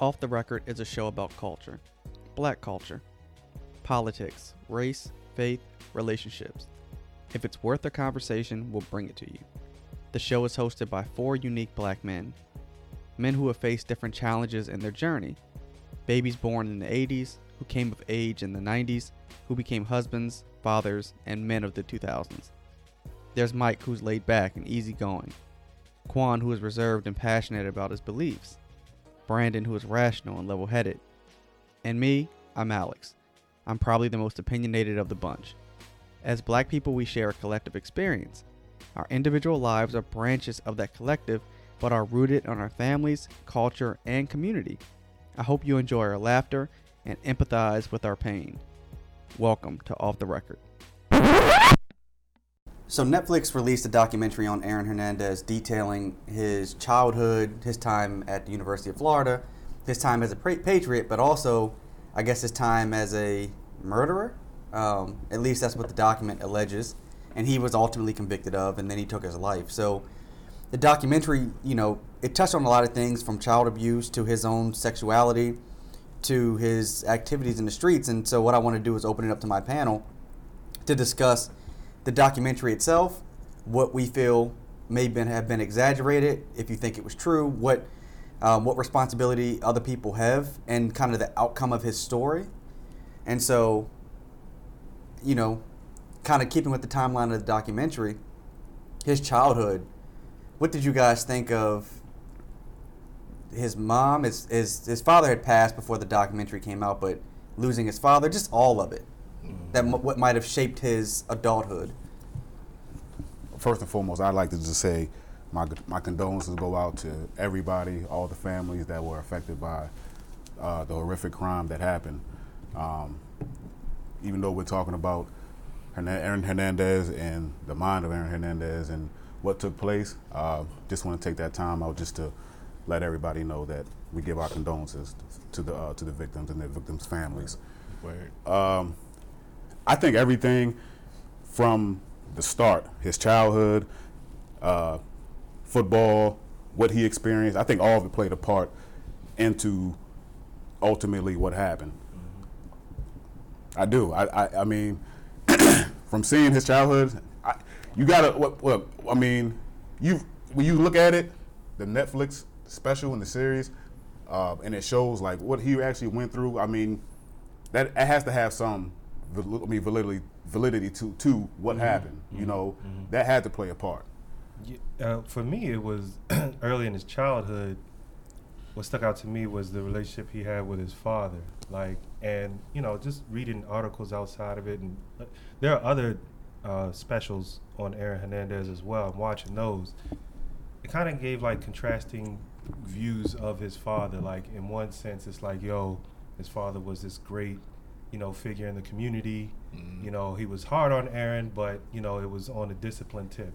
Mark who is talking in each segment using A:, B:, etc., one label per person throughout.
A: Off the Record is a show about culture, black culture, politics, race, faith, relationships. If it's worth a conversation, we'll bring it to you. The show is hosted by four unique black men, men who have faced different challenges in their journey. Babies born in the 80s, who came of age in the 90s, who became husbands, fathers, and men of the 2000s. There's Mike, who's laid back and easygoing. Quan, who is reserved and passionate about his beliefs. Brandon, who is rational and level headed. And me, I'm Alex. I'm probably the most opinionated of the bunch. As black people, we share a collective experience. Our individual lives are branches of that collective, but are rooted on our families, culture, and community. I hope you enjoy our laughter and empathize with our pain. Welcome to Off the Record. So, Netflix released a documentary on Aaron Hernandez detailing his childhood, his time at the University of Florida, his time as a patriot, but also, I guess, his time as a murderer. Um, at least that's what the document alleges. And he was ultimately convicted of, and then he took his life. So, the documentary, you know, it touched on a lot of things from child abuse to his own sexuality to his activities in the streets. And so, what I want to do is open it up to my panel to discuss the documentary itself, what we feel may been, have been exaggerated, if you think it was true, what um, what responsibility other people have, and kind of the outcome of his story. And so, you know, kind of keeping with the timeline of the documentary, his childhood. What did you guys think of his mom? His his, his father had passed before the documentary came out, but losing his father, just all of it that m- what might have shaped his adulthood?
B: First and foremost, I'd like to just say my my condolences go out to everybody, all the families that were affected by uh, the horrific crime that happened. Um, even though we're talking about Aaron Hernandez and the mind of Aaron Hernandez and what took place, uh, just want to take that time out just to let everybody know that we give our condolences to the uh, to the victims and their victims' families. Um, I think everything from the start, his childhood, uh, football, what he experienced, I think all of it played a part into ultimately what happened. Mm-hmm. I do. I, I, I mean, from seeing his childhood, I, you gotta look. I mean, you when you look at it, the Netflix special and the series, uh, and it shows like what he actually went through. I mean, that it has to have some I mean, validity validity to to what mm-hmm. happened. Mm-hmm. You know, mm-hmm. that had to play a part.
C: Uh, for me, it was early in his childhood. What stuck out to me was the relationship he had with his father. Like, and you know, just reading articles outside of it, and uh, there are other uh, specials on Aaron Hernandez as well. I'm watching those. It kind of gave like contrasting views of his father. Like, in one sense, it's like, yo, his father was this great you know, figure in the community. Mm-hmm. You know, he was hard on Aaron, but you know, it was on a discipline tip.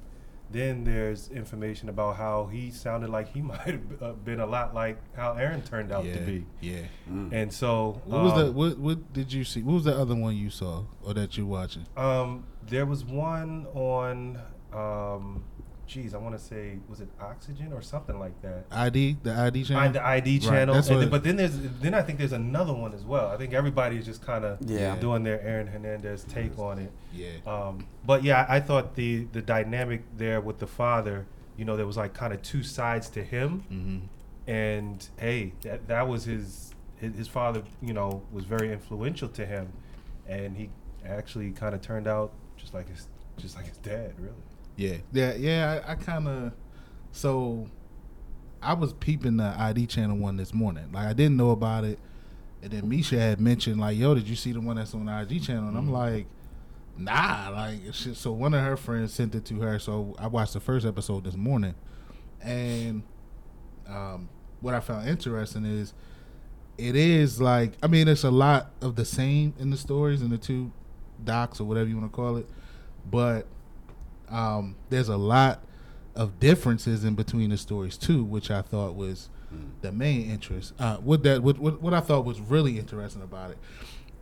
C: Then there's information about how he sounded like he might have uh, been a lot like how Aaron turned out
D: yeah,
C: to be.
D: Yeah.
C: Mm. And so,
D: what um, was that? What, what did you see? What was the other one you saw or that you're watching?
C: Um, there was one on. Um, geez, I want to say, was it Oxygen or something like that?
D: ID, the ID channel.
C: I, the ID channel. Right, then, but then there's, then I think there's another one as well. I think everybody is just kind of yeah. doing their Aaron Hernandez take on it.
D: Yeah.
C: Um, but yeah, I thought the the dynamic there with the father, you know, there was like kind of two sides to him,
D: mm-hmm.
C: and hey, that that was his, his his father. You know, was very influential to him, and he actually kind of turned out just like his just like his dad, really.
D: Yeah, yeah, yeah. I, I kind of so I was peeping the ID channel one this morning. Like I didn't know about it, and then Misha had mentioned like, "Yo, did you see the one that's on the IG channel?" And I'm mm-hmm. like, "Nah." Like, so one of her friends sent it to her. So I watched the first episode this morning, and um, what I found interesting is it is like I mean, it's a lot of the same in the stories in the two docs or whatever you want to call it, but um, there's a lot of differences in between the stories too, which I thought was mm. the main interest. Uh, what that what, what what I thought was really interesting about it,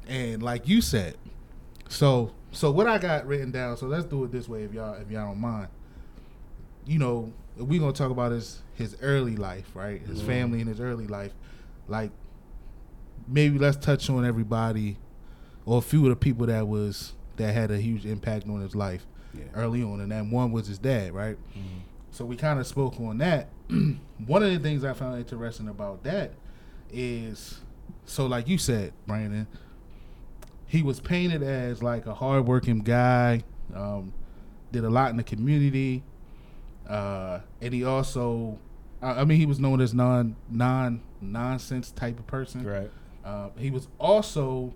D: and like you said, so so what I got written down. So let's do it this way, if y'all if y'all don't mind. You know, we gonna talk about his his early life, right? His mm. family and his early life. like maybe let's touch on everybody or a few of the people that was that had a huge impact on his life
B: Yeah.
D: early on, and then one was his dad, right? So we kind of spoke on that. one of the things I found interesting about that is, so like you said, Brandon, he was painted as like a hardworking guy, um, did a lot in the community, uh, and he also, I I mean, he was known as non non nonsense type of person.
C: Right.
D: Uh, he was also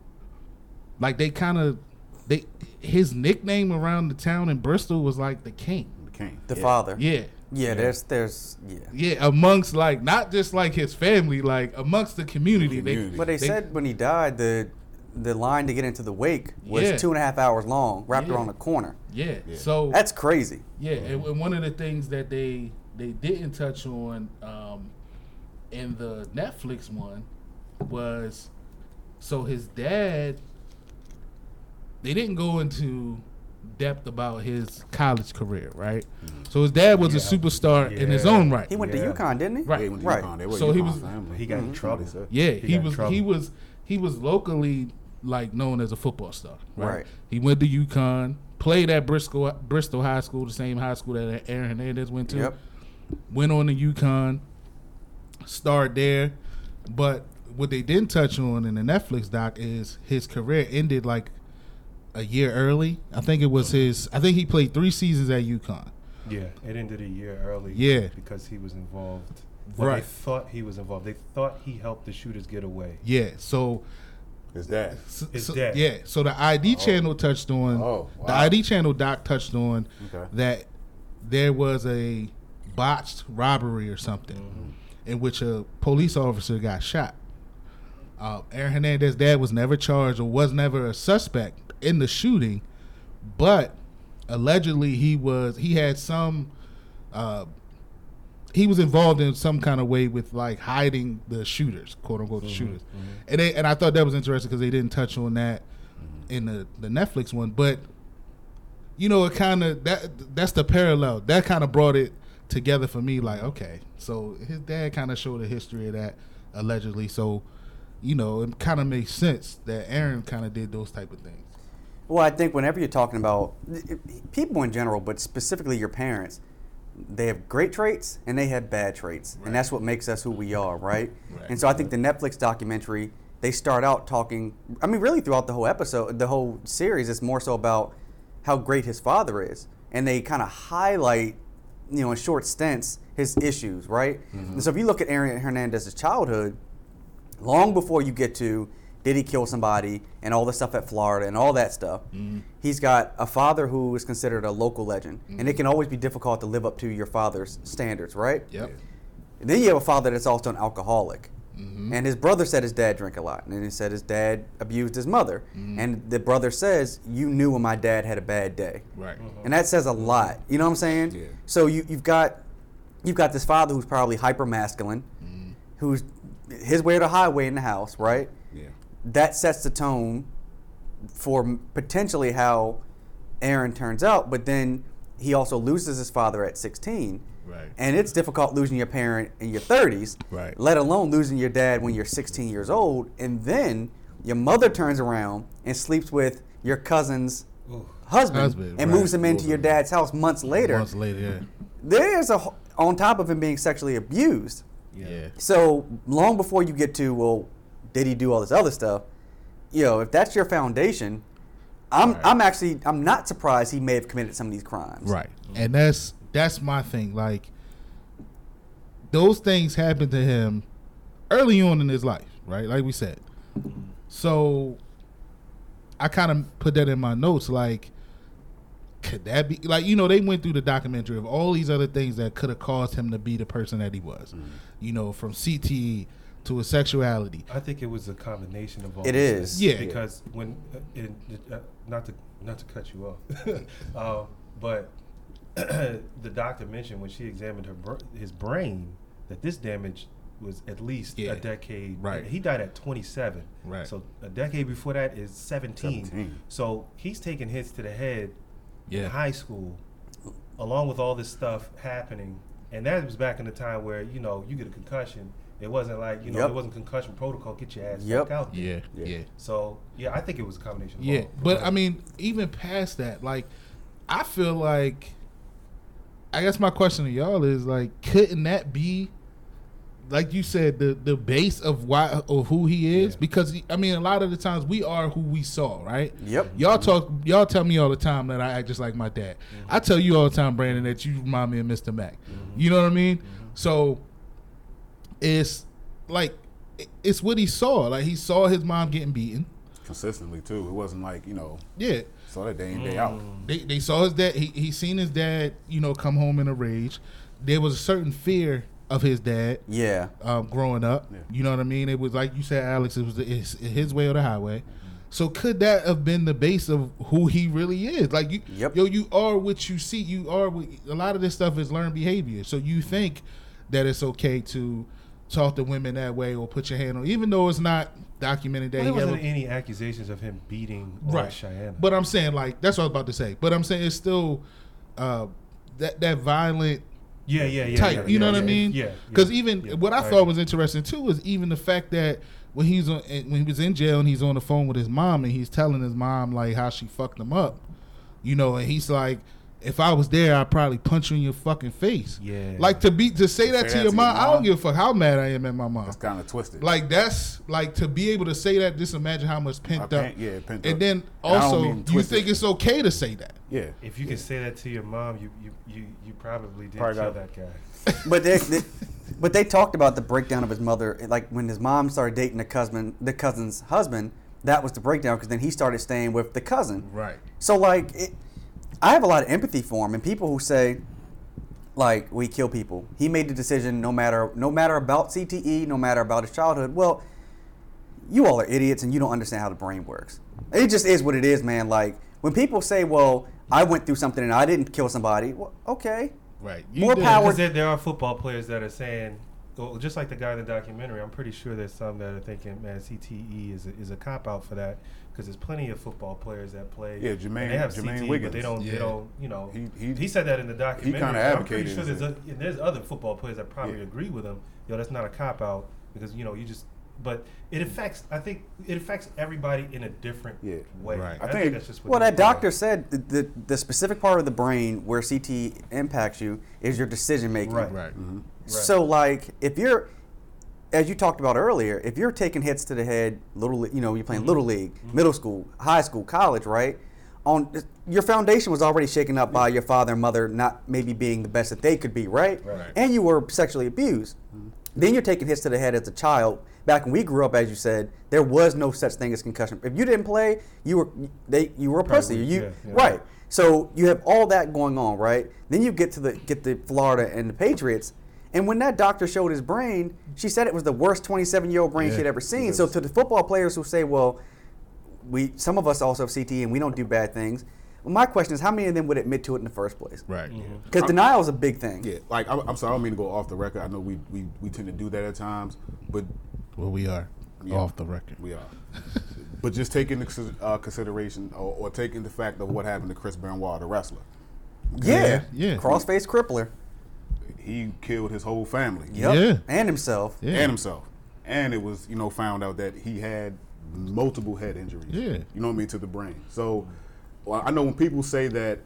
D: like they kind of they his nickname around the town in Bristol was like the king.
B: The king.
A: The
B: Yeah.
A: father.
D: Yeah.
A: Yeah, there's there's yeah.
D: Yeah, amongst like not just like his family, like amongst the community.
B: Community.
D: They,
A: But they,
D: They-
A: said when he died, the the line to get into the wake was
D: Yeah.
A: two and a half hours long, wrapped
D: Yeah.
A: around a corner.
D: yeah.
B: Yeah.
D: So
A: That's crazy.
D: yeah, and, and one of the things that they they didn't touch on um, in the Netflix one was so his dad. They didn't go into depth about his college career, right? So his dad was a
C: Yeah.
D: superstar in his own right.
A: He went
C: Yeah.
A: to UConn, didn't he?
D: Right.
B: They went to
A: Right.
B: UConn. They were
D: So he was-
B: family.
C: He got in
B: Mhm.
C: trouble.
B: That's what they said.
D: Yeah,
C: He
D: he, was
C: trouble.
D: he was he was locally like known as a football star. Right.
A: Right.
D: He went to UConn, played at Bristol Bristol High School, the same high school that Aaron Hernandez went to.
A: Yep.
D: Went on to UConn, starred there, but what they didn't touch on in the Netflix doc is his career ended like a year early. I think it was his. I think he played three seasons at UConn.
C: Yeah, it ended a year early.
D: Yeah.
C: because he was involved. Well,
D: Right.
C: They thought he was involved. They thought he helped the shooters get away.
D: Yeah. So
B: His dad.
D: So,
C: His
D: so-
C: dad.
D: Yeah. So the ID channel touched on.
B: Oh,
D: The. ID channel doc touched on
B: Okay.
D: that there was a botched robbery or something in which a police officer got shot. Uh, Aaron Hernandez's dad was never charged or was never a suspect in the shooting, but allegedly he was he had some uh, he was involved in some kind of way with like hiding the shooters, quote unquote, the shooters. And they, and I thought that was interesting because they didn't touch on that in the the Netflix one, but you know, it kind of that that's the parallel that kind of brought it together for me. Like, okay, so his dad kind of showed a history of that allegedly, so you know, it kind of makes sense that Aaron kind of did those type of things.
A: Well, I think whenever you're talking about people in general, but specifically your parents, they have great traits and they have bad traits, and that's what makes us who we are, right?
D: Right.
A: And so I think the Netflix documentary they start out talking. I mean, really throughout the whole episode, the whole series, it's more so about how great his father is, and they kind of highlight, you know, in short stints his issues, right? Mm-hmm. And so if you look at Aaron Hernandez's childhood, long before you get to did he kill somebody and all the stuff at Florida and all that stuff. Mm-hmm. He's got a father who is considered a local legend, and it mm-hmm. can always be difficult to live up to your father's standards, right?
D: Yep.
A: And then you have a father that's also an alcoholic. Mm-hmm. And his brother said his dad drank a lot. And then he said his dad abused his mother. And the brother says, You knew when my dad had a bad day.
D: Right. Uh-huh.
A: And that says a lot. You know what I'm saying?
B: Yeah.
A: So you, you've got you've got this father who's probably hyper masculine, who's his way or the highway in the house, right?
B: Yeah.
A: That sets the tone for potentially how Aaron turns out. But then he also loses his father at 16.
D: Right.
A: And it's difficult losing your parent in your 30s,
D: Right.
A: let alone losing your dad when you're 16 years old. And then your mother turns around and sleeps with your cousin's
C: Ooh.
A: husband,
D: Husband,
A: and
D: right.
A: moves him into your dad's house months later.
D: Months later, yeah.
A: There's a, on top of him being sexually abused.
D: Yeah.
A: So long before you get to, well, did he do all this other stuff? You know, if that's your foundation, I'm
D: Right.
A: I'm actually I'm not surprised he may have committed some of these crimes.
D: Right. And that's that's my thing. Like those things happened to him early on in his life, right? Like we said. So I kind of put that in my notes like could that be like you know they went through the documentary of all these other things that could have caused him to be the person that he was. Mm-hmm. You know, from CTE to his sexuality.
C: I think it was a combination of all.
A: It
C: these things.
D: Yeah.
C: Because when, uh, it, uh, not to not to cut you off, um, but the doctor mentioned when she examined her br- his brain that this damage was at least
D: Yeah.
C: a decade.
D: Right.
C: He died at 27.
D: Right.
C: So a decade before that is 17.
B: 17.
C: So he's taking hits to the head
D: Yeah.
C: in high school, along with all this stuff happening. And that was back in the time where you know you get a concussion It wasn't like you know,
A: Yep.
C: it wasn't concussion protocol. Get your ass
A: Yep.
C: out. there.
D: Yeah,
B: Yeah.
D: yeah.
C: So yeah, I think it was a combination.
D: Yeah,
C: both.
D: but
C: Go
D: I mean, even past that, like, I feel like, I guess my question to y'all is like, couldn't that be, like you said, the the base of why of who he is?
C: Yeah.
D: Because I mean, a lot of the times we are who we saw, right?
A: Yep.
D: Y'all talk, y'all tell me all the time that I act just like my dad. Mm-hmm. I tell you all the time, Brandon, that you remind me of Mr. Mac. Mm-hmm. You know what I mean? Mm-hmm. So it's like it's what he saw. Like he saw his mom getting beaten.
B: consistently too. It wasn't like you know
D: Yeah,
B: saw that day in day out.
D: they they saw his dad. He he seen his dad. You know, come home in a rage. There was a certain fear of his dad
A: Yeah.
D: um, growing up.
B: Yeah.
D: You know what I mean? It was like you said, Alex. It was the, his, his way or the highway. So could that have been the base of who he really is? Like you,
A: Yep.
D: yo, you are what you see. You are. What, a lot of this stuff is learned behavior. So you think that it's okay to talk to women that way or put your hand on, even though it's not documented that
C: Well, there
D: he ever
C: wasn't any accusations of him beating
D: right.
C: Cheyenne.
D: But I'm saying like that's what I was about to say. But I'm saying it's still uh, that that violent
C: yeah, yeah, yeah.
D: type.
C: yeah,
D: you know
C: yeah,
D: what I mean?
C: Yeah.
D: Because even what I
C: right.
D: thought was interesting too was even the fact that when he's on when he was in jail and he's on the phone with his mom and he's telling his mom like how she fucked him up, you know, and he's like. If I was there, I'd probably punch you in your fucking face.
C: Yeah.
D: Like to be to say that to your mom, I don't give a fuck how mad I am at my mom.
B: That's kind of twisted.
D: Like that's like to be able to say that. Just imagine how much pent
B: I
D: up.
B: pent- yeah, pent
D: and
B: up.
D: then
B: And I don't
D: also,
B: mean
D: you
B: twisted.
D: think it's okay to say that?
B: yeah,
C: If you can say that to your mom, you you you, you probably did
B: Probably
C: kill
B: got-
C: that guy.
A: But they, they, but they talked about the breakdown of his mother. Like when his mom started dating the cousin, the cousin's husband. That was the breakdown because then he started staying with the cousin.
D: Right.
A: So like, it, I have a lot of empathy for him, and people who say, like, we kill people. He made the decision, no matter no matter about CTE, no matter about his childhood. Well, you all are idiots, and you don't understand how the brain works. It just is what it is, man. Like when people say, "Well, I went through something and I didn't kill somebody," well, okay.
D: Right.
A: More
D: did.
A: power-
C: there, there are football players that are saying, well, just like the guy in the documentary, I'm pretty sure there's some that are thinking, man, CTE is a, is a cop out for that. Because there's plenty of football players that play.
B: Yeah,
C: and
B: Jermaine-
C: They have
B: Jermaine
C: CTE, but they don't.
D: Yeah.
C: They don't. You know.
B: He-
C: He,
B: he-
C: said that in the documentary.
B: He kinda
C: I'm pretty
B: advocated
C: sure there's,
B: said-
C: a, and there's other football players that probably
B: Yeah.
C: agree with him. Yo, that's not a cop out because you know you just. But it affects. I think it affects everybody in a different
B: Yeah.
C: way.
D: Right.
C: I,
B: I
C: think,
B: think-
C: that's just what
A: Well, that
C: do.
A: doctor said the, the the specific part of the brain where CT impacts you is your decision making.
C: Right.
D: Right.
B: Mm-hmm.
A: So like if you're as you talked about earlier, if you're taking hits to the head, little, you know, you're playing little mm-hmm. league, middle school, high school, college, right? On your foundation was already shaken up by your father and mother not maybe being the best that they could be, right?
C: Right.
A: And you were sexually abused. Mm-hmm. Then you're taking hits to the head as a child. Back when we grew up, as you said, there was no such thing as concussion. If you didn't play, you were they you were a
C: Probably
A: pussy. You
C: yeah, yeah.
A: right. So you have all that going on, right? Then you get to the get the Florida and the Patriots, and when that doctor showed his brain, she said it was the worst 27 year old brain
D: Yeah.
A: she'd ever seen. So to the football players who say, well, we some of us also have CT and we don't do bad things. Well, my question is, how many of them would admit to it in the first place?
D: Right.
A: Because denial is a big thing.
B: Yeah, like I'm, I'm sorry, I don't mean to go off the record. I know we, we, we tend to do that at times, but
D: Well, we are
B: Yeah.
D: off the record.
B: we are. but just taking into uh, consideration or, or taking the fact of what happened to Chris Benoit, the wrestler,
A: Yeah,
D: Yeah.
A: Crossface crippler.
B: He killed his whole family
A: Yep.
D: Yeah.
A: and himself.
D: Yeah.
B: and himself, and it was you know found out that he had multiple head injuries.
D: Yeah.
B: you know what I mean to the brain. So, well, I know when people say that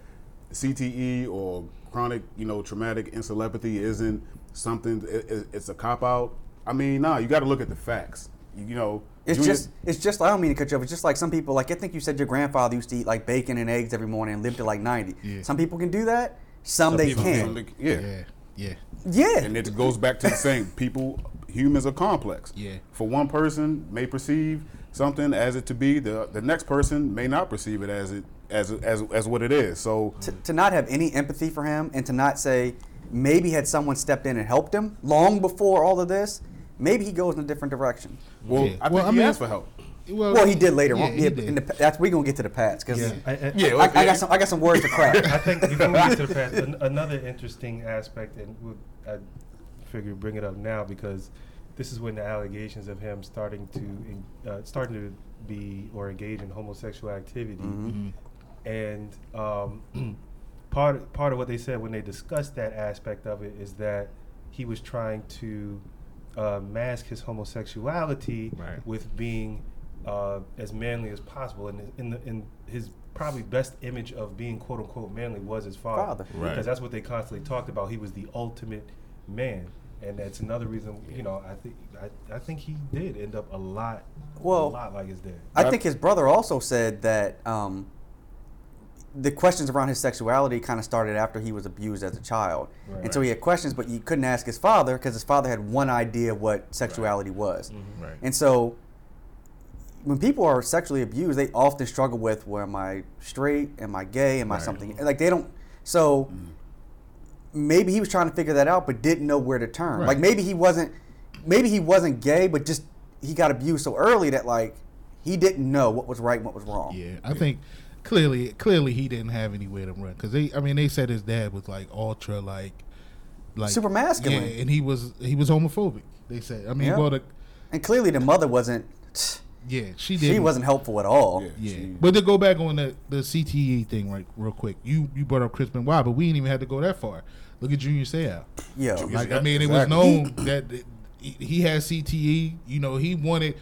B: CTE or chronic you know traumatic encephalopathy isn't something, it, it- it's a cop out. I mean, nah, you got to look at the facts. You, you know,
A: It's
B: Junior-
A: just, it's just. I don't mean to cut you off. It's just like some people. Like I think you said your grandfather used to eat like bacon and eggs every morning and lived to like ninety.
D: Yeah.
A: Some people can do that. Some,
C: Some
A: they
C: people
A: can't.
B: Some- yeah.
D: Yeah. Yeah.
A: Yeah.
B: And it goes back to the same. People, humans are complex.
D: Yeah.
B: For one person may perceive something as it to be, the the next person may not perceive it as it as as as what it is. So
A: to, to not have any empathy for him and to not say maybe had someone stepped in and helped him long before all of this, maybe he goes in a different direction.
B: well,
D: Yeah.
B: I think
D: Well, I
B: he
D: mean-
B: asked for help.
A: Well, he did later
D: Yeah,
A: on.
D: he
A: Yeah,
D: did.
A: the, that's we gonna get to the Pats because
C: Yeah. I- I-
B: Yeah,
A: I, I got some I got some words to crack.
C: I think before we get to the past, an, another interesting aspect, and we'll, I figure bring it up now because this is when the allegations of him starting to uh, starting to be or engage in homosexual activity,
A: Mm-hmm.
C: and um, part part of what they said when they discussed that aspect of it is that he was trying to uh, mask his homosexuality
D: Right.
C: with being uh, as manly as possible. And in the in his probably best image of being quote unquote manly was his father,
A: Father.
D: Right.
C: because that's what they constantly talked about. He was the ultimate man. And that's another reason, you know. I think I, I think he did end up a lot,
A: Well,
C: a lot like his dad.
A: I think his brother also said that um, the questions around his sexuality kind of started after he was abused as a child,
C: Right.
A: and so he had questions, but you couldn't ask his father because his father had one idea what sexuality was,
C: Mm-hmm.
D: Right.
A: and so when people are sexually abused, they often struggle with, well, am I straight? Am I gay? Am I
D: Right.
A: something? Like they don't. So mm-hmm. maybe he was trying to figure that out, but didn't know where to turn.
D: Right.
A: Like maybe he wasn't. Maybe he wasn't gay, but just he got abused so early that like he didn't know what was right and what was wrong.
D: Yeah, I think clearly, clearly he didn't have anywhere to run because they. I mean, they said his dad was like ultra, like, like
A: Super masculine.
D: Yeah, and he was he was homophobic. They said. I mean,
A: Yeah.
D: well, the,
A: And clearly the mother wasn't.
D: Yeah, she did.
A: She wasn't helpful at all.
B: Yeah.
D: Yeah,
B: She-
D: but to go back on the the CTE thing, right, real quick. You you brought up Chris Benoit, but we didn't even have to go that far. Look at Junior Seau.
A: Yeah,
D: Like I
B: Yeah,
D: mean, it was known that he, he had CTE. You know, he wanted.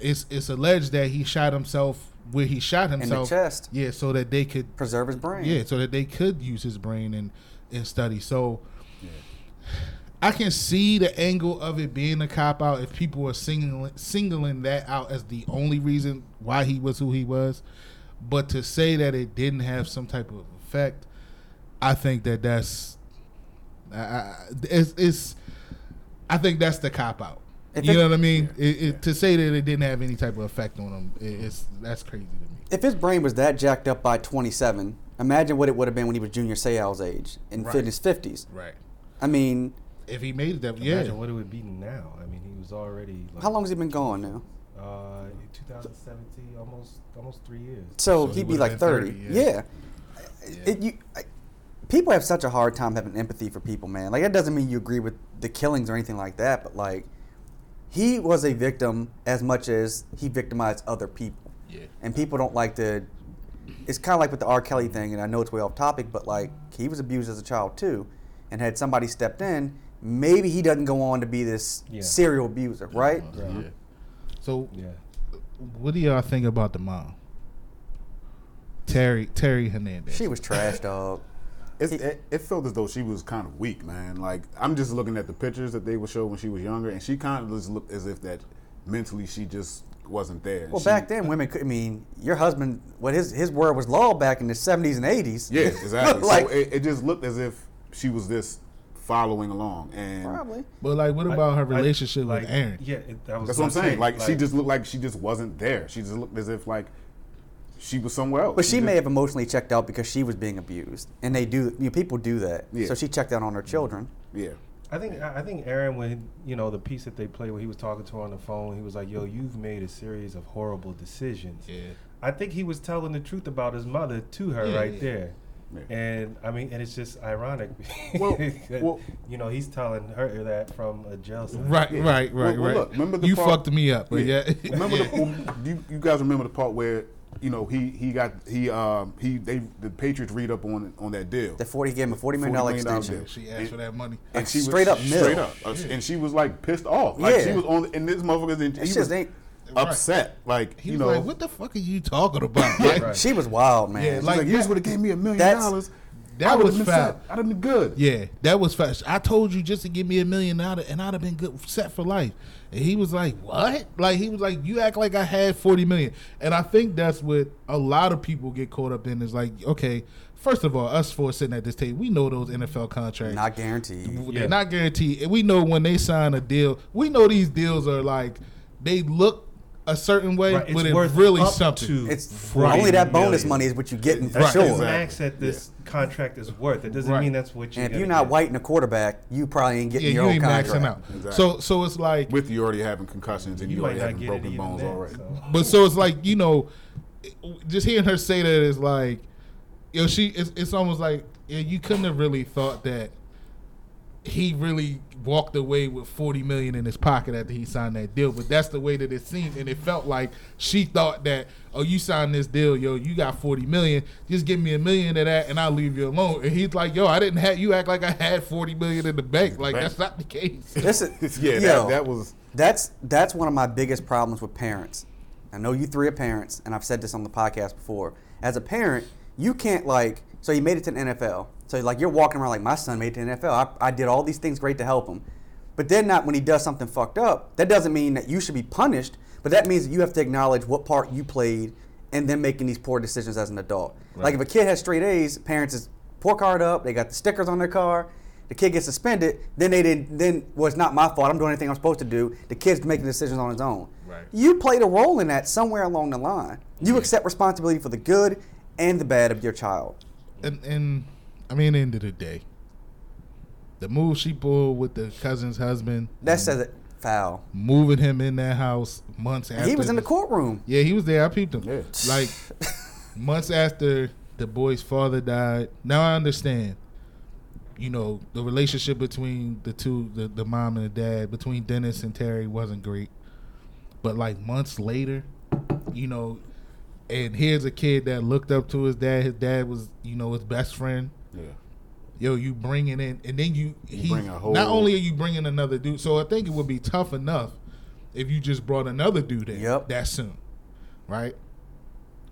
D: It's it's alleged that he shot himself where he shot himself in
A: the
D: himself
A: chest.
D: Yeah, so that they could
A: preserve his brain.
D: yeah, so that they could use his brain and and study. So I can see the angle of it being a cop out if people are singling singling that out as the only reason why he was who he was. But to say that it didn't have some type of effect, I think that that's I, I, it's, it's I think that's the cop out.
A: If
D: you
A: it-
D: know what I mean? It, it, to say that it didn't have any type of effect on him, it, it's that's crazy to me.
A: If his brain was that jacked up by 27, imagine what it would have been when he was Junior Seau's age in
D: Right.
A: in his 50s.
D: Right.
A: I mean,
D: If he made it that, yeah.
C: Imagine what it would be now. I mean, he was already. Like,
A: how long has he been gone now?
C: Uh, 2017, almost almost three years.
A: So,
D: So he
A: he'd be like
D: been
A: 30.
D: 30,
A: yeah.
D: yeah.
A: It- you, I, people have such a hard time having empathy for people, man. Like, that doesn't mean you agree with the killings or anything like that, but like, he was a victim as much as he victimized other people.
D: Yeah.
A: And people don't like to. It's kind of like with the R. Kelly thing, and I know it's way off topic, but like, he was abused as a child too. And had somebody stepped in, maybe he doesn't go on to be this
C: Yeah.
A: serial abuser, right?
D: Yeah. So,
C: Yeah.
D: what do y'all think about the mom, Terri Terri Hernandez?
A: She was trash, dog.
B: It's, it, it felt as though she was kind of weak, man. Like I'm just looking at the pictures that they would show when she was younger, and she kind of just looked as if that mentally she just wasn't there.
A: Well,
B: She-
A: back then, women could. I mean, your husband, what his his word was law back in the seventies and eighties.
B: yeah, exactly.
A: like,
B: so it, it just looked as if she was just following along, and
A: probably.
D: But like, what about her
C: I-
D: relationship
C: like,
D: with Aaron?
C: Yeah, it, that was.
B: that's what I'm saying.
C: say,
B: Like, she just looked like she just wasn't there. She just looked as if like she was somewhere else.
A: But she
B: just-
A: may have emotionally checked out because she was being abused, and they do. You know, people do that.
B: Yeah.
A: So she checked out on her children.
B: Yeah.
C: I think I I think Aaron, when you know the piece that they played, when he was talking to her on the phone, he was like, "Yo, you've made a series of horrible decisions."
D: Yeah.
C: I think he was telling the truth about his mother to her
D: Yeah,
C: right
D: yeah.
C: there.
B: Yeah.
C: And I mean, and it's just ironic.
B: Well-
C: that,
B: well-
C: you know, he's telling her that from a jail cell.
D: Right,
B: Yeah.
D: right,
B: Well,
D: right,
B: well,
D: right.
B: look, remember the
D: you
B: part-
D: fucked me up, but yeah.
B: remember the well, you, you guys remember the part where you know he he got he um he they the Patriots read up on on that deal.
A: The forty gave him a forty million dollar
B: $40 million
A: extension.
D: she asked for that money.
B: and she
A: Straight
B: was
A: up mill.
B: straight up, uh, and she was like pissed off. Like
A: Yeah.
B: she was on, and this motherfucker, and
A: That
B: he
A: shit ain't.
B: Upset. Like
D: He
B: you
D: was
B: know,
D: like, "What the fuck are you talking about?" Like,
C: Right.
A: She was wild, man.
D: Yeah,
B: She's
D: like
B: like, you just would have gave me a million dollars.
D: that
B: I would've
D: was
B: been
D: foul.
B: set. I'd have been good.
D: Yeah, that was fast. I told you just to give me a million dollars, and I'd have been good set for life. And he was like, "What?" Like he was like, "You act like I had forty million. And I think that's what a lot of people get caught up in. Is like, okay, first of all, us four sitting at this table, we know those NFL contracts.
A: not guaranteed.
C: Yeah.
D: They're not guaranteed. And we know when they sign a deal, we know these deals are like they look a certain way,
C: Right,
D: but
C: it's
D: it's
C: worth
D: really
C: up
D: something.
C: to
A: It's
C: 40
A: only that bonus
C: million.
A: money is what you're getting for
C: That's
A: sure.
C: the
B: Exactly.
C: max that this contract is worth. It doesn't
D: Right.
C: mean that's what you're.
A: And if
C: gonna
A: you're not
C: get.
A: white and a quarterback, you probably ain't getting
D: yeah,
A: your
D: you
A: own
D: ain't
A: contract.
D: maxing out.
B: Exactly.
D: So so it's like
B: With you already having concussions and you,
C: you
B: already having broken bones
C: then,
B: already.
C: so.
D: But so it's like you know, just hearing her say that is like, you know, she it's, it's almost like yeah, you couldn't have really thought that he he really walked away with 40 million in his pocket after he signed that deal but that's the way that it seemed and it felt like she thought that oh you signed this deal yo you got 40 million just give me a million of that and i'll leave you alone and he's like yo i didn't have you act like i had 40 million in the bank like
B: bank.
D: that's not the case
A: This is,
B: yeah,
A: yo,
B: that, that was
A: That's that's one of my biggest problems with parents. I know you three are parents, and I've said this on the podcast before. As a parent, you can't like. So he made it to the NFL. So like you're walking around like my son made it to the NFL. I, I did all these things great to help him, but then not when he does something fucked up. That doesn't mean that you should be punished, but that means that you have to acknowledge what part you played, and then making these poor decisions as an adult. Like if a kid has straight A's, parents is poor card up. They got the stickers on their car. The kid gets suspended. Then they didn't. Then well, it's not my fault. I'm doing anything I'm supposed to do. The kid's making decisions on his own.
D: Right.
A: You played a role in that somewhere along the line. You mm-hmm. accept responsibility for the good and the bad of your child.
D: And and I mean, end of the day, the move she pulled with the cousin's husband,
A: That says it foul.
D: moving him in that house months after
A: he was in the courtroom.
D: Yeah, he was there. I peeped him.
B: Yeah.
D: Like months after the boy's father died. Now I understand. You know, the relationship between the two, the, the mom and the dad, between Dennis and Terri wasn't great. But like months later, you know, and here's a kid that looked up to his dad. His dad was, you know, his best friend.
B: yeah.
D: Yo, you bringing in, and then you,
B: You
D: he,
B: bring a whole-
D: not only are you bringing another dude, so I think it would be tough enough if you just brought another dude in
A: Yep.
D: that soon, right?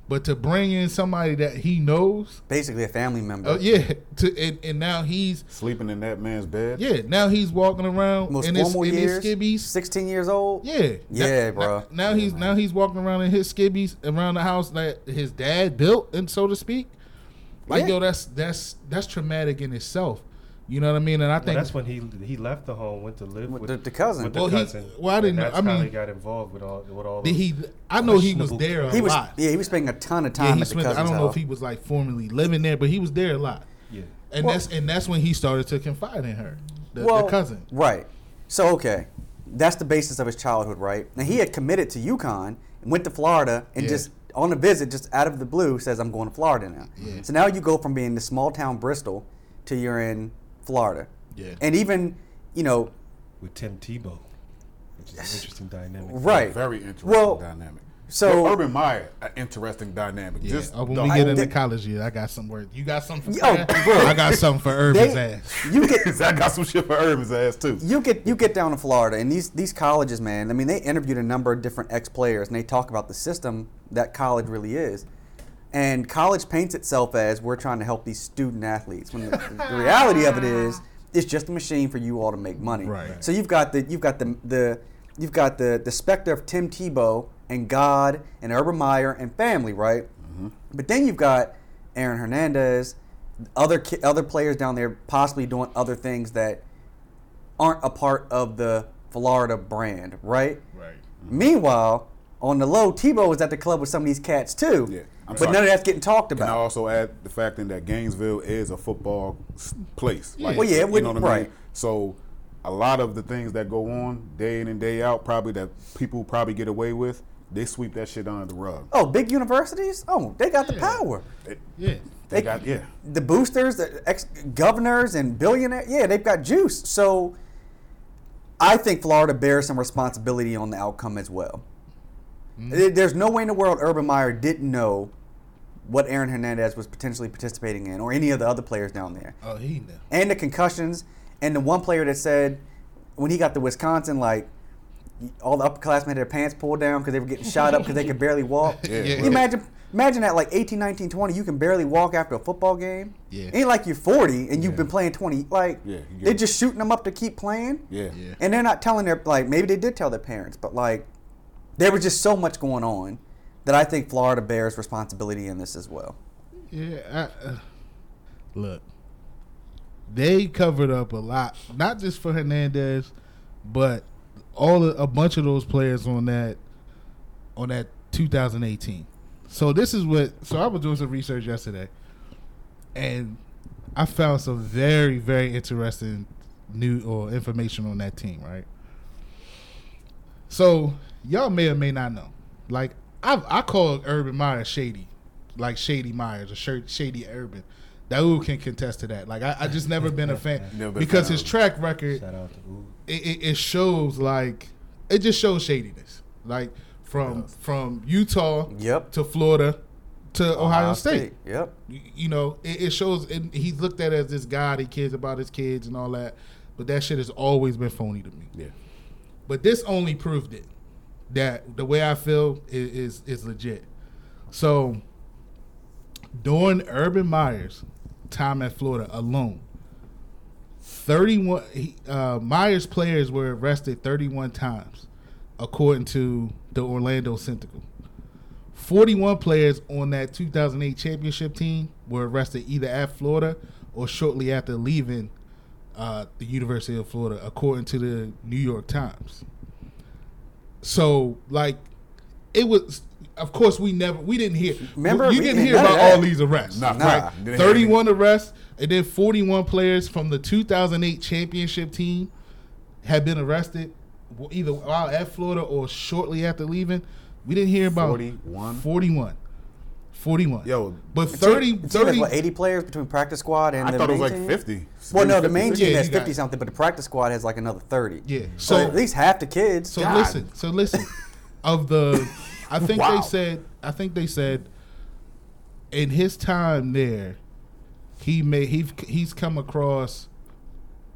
D: But to bring in somebody that he knows,
A: Basically, a family member.
D: uh, yeah, to and, and now he's
B: Sleeping in that man's bed.
D: yeah, now he's walking around
A: Most
D: in his,
A: formal
D: in his skibbies.
A: 16 years old.
D: Yeah,
A: Yeah,
D: Now-
A: bro.
D: Now, now he's now he's walking around in his skibbies around the house that his dad built, and so to speak. Like
A: Yeah.
D: yo, that's that's that's traumatic in itself. You know what I mean? And I
C: Well,
D: think
C: that's when he he left the home, went to live
A: With
C: with,
A: the- the cousin.
C: With the
D: Well, he- well, I didn't
C: And
D: know-
C: That's
D: I
C: how
D: mean-
C: he got involved with all with all.
D: Did
C: those
D: he? I know he was there a
A: He was.
D: lot.
A: Yeah, he was spending a ton of
D: Yeah,
A: time
D: he
A: at the
D: spent,
A: cousin's
D: I don't know if he was like formally living there, but he was there a lot.
C: Yeah.
D: And
A: Well-
D: that's and that's when he started to confide in her, the, the cousin.
A: Right. So okay, that's the basis of his childhood, right? Now he had committed to UConn and went to Florida and
D: Yeah.
A: just on a visit, just out of the blue, says I'm going to Florida now.
D: Yeah.
A: So now you go from being in the small town Bristol to you're in Florida.
D: Yeah.
A: And even, you know,
C: with Tim Tebow, which is an interesting dynamic.
A: right.
B: Very interesting
A: Well,
B: dynamic.
A: so-
B: Well, Urban Meyer, an interesting dynamic.
D: Yeah.
B: Just
D: oh, when we
B: whole-
D: get into
A: they-
D: college year, I got some word. You got something for
A: Oh, bro.
D: I got something for Urban's
A: They-
D: ass.
A: You get
B: I got some shit for Urban's ass too.
A: you get you get down to Florida and these these colleges, man. I mean, they interviewed a number of different ex players and they talk about the system that college really is. And college paints itself as we're trying to help these student athletes. When the, the reality of it is, it's just a machine for you all to make money.
D: Right.
A: So you've got the you've got the the you've got the the specter of Tim Tebow and God and Urban Meyer and family, right? Mm-hmm. But then you've got Aaron Hernandez, other ki- other players down there possibly doing other things that aren't a part of the Florida brand, right?
D: Right.
A: Meanwhile, on the low, Tebow was at the club with some of these cats too.
B: Yeah. I'm
A: but
B: sorry.
A: none of that's getting talked about.
B: Can I also add the fact in that Gainesville is a football s- place.
D: Well,
A: yeah, it
B: you know
A: wouldn't-
B: what I mean?
A: right.
B: So a lot of the things that go on day in and day out, probably that people probably get away with, they sweep that shit under the rug.
A: Oh, big universities? Oh, they got the power.
B: They,
D: Yeah.
B: they got yeah.
A: The boosters, the ex governors and billionaires, yeah, they've got juice. So I think Florida bears some responsibility on the outcome as well. Mm-hmm. There- There's no way in the world Urban Meyer didn't know what Aaron Hernandez was potentially participating in or any of the other players down there.
D: Oh, he knew.
A: and the concussions, and the one player that said when he got to Wisconsin, like all the upperclassmen had their pants pulled down because they were getting shot up because they could barely walk.
B: Yeah,
A: You
B: right.
A: imagine, imagine that like 18, 19, 20, you can barely walk after a football game.
D: Yeah.
A: Ain't like you're 40 and you've
D: Yeah.
A: been playing 20. Like
B: Yeah,
A: they're just shooting them up to keep playing.
B: Yeah.
D: Yeah.
A: And they're not telling their like maybe they did tell their parents, but like there was just so much going on that I think Florida bears responsibility in this as well.
D: Yeah. I, uh, look, they covered up a lot, not just for Hernandez, but all a bunch of those players on that on that 2018. So this is what. So I was doing some research yesterday, and I found some very very interesting new or information on that team. Right. So y'all may or may not know. Like I I call Urban Meyer shady, like Shady Myers or Shady Urban. Daoud can contest to that. Like I, I just never been a fan
B: Never
D: because his track record,
C: Shout out to
D: it, it, it shows like it just shows shadiness. Like from
B: does.
D: from Utah
A: Yep.
D: to Florida to Ohio, State.
A: Yep.
D: You, you know, it, it shows. And he's looked at as this guy that cares about his kids and all that. But that shit has always been phony to me.
B: Yeah.
D: But this only proved it. That the way I feel is is, is legit. So during Urban Meyer's time at Florida alone, thirty-one he, uh, Meyer's players were arrested thirty-one times, according to the Orlando Sentinel. Forty-one players on that 2008 championship team were arrested either at Florida or shortly after leaving uh, the University of Florida, according to the New York Times. So, like, it was. Of course, we never we didn't hear.
A: Remember,
D: you didn't hear about all these arrests,
B: Nah,
D: right? Thirty-one arrests, and then forty-one players from the 2008 championship team had been arrested, either while at Florida or shortly after leaving. We didn't hear about
B: 41?
D: 41. 41.
B: Yo,
D: but
A: The
D: 30,
A: team- the team
D: 30
A: has, what, 80 players between practice squad and
B: I
A: the
B: thought it was
A: main
B: like
A: team?
B: 50.
A: Well, no, the main
B: 50.
A: team
D: Yeah,
A: has
D: you got-
A: 50 something, but the practice squad has like another 30.
D: Yeah.
A: So,
D: So-
A: at least half the kids.
D: So
B: God.
D: listen, so listen. Of the, I think
B: Wow.
D: they said, I think they said, in his time there, he may he he's come across,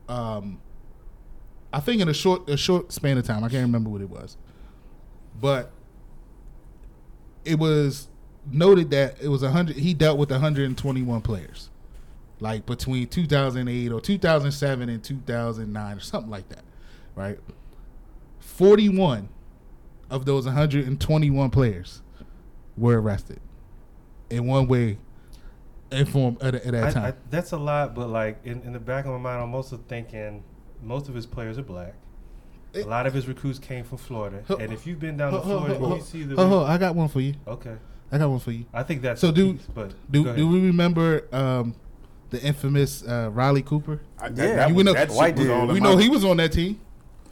D: um, I think in a short a short span of time, I can't remember what it was, but it was noted that it was a hundred. He dealt with 121 players, like between 2008 or 2007 and 2009 or something like that, right? 41 of those 121 players were arrested in one way and form at, at that
C: I,
D: time.
C: I, that's a lot, but like in, in the back of my mind, I'm also thinking most of his players are black. A lot of his recruits came from Florida, and if you've been down to
D: Ho-
C: Florida,
D: ho-
C: you see the.
D: ho, I got one for you.
C: Okay,
D: I got one for you.
C: I think that's
D: So do-
C: piece, but
D: Do do we remember um, the infamous uh, Riley Cooper?
B: I, that,
A: Yeah.
B: that,
D: You
B: was-
D: know-
B: that
A: White dude.
D: We know he was on that team.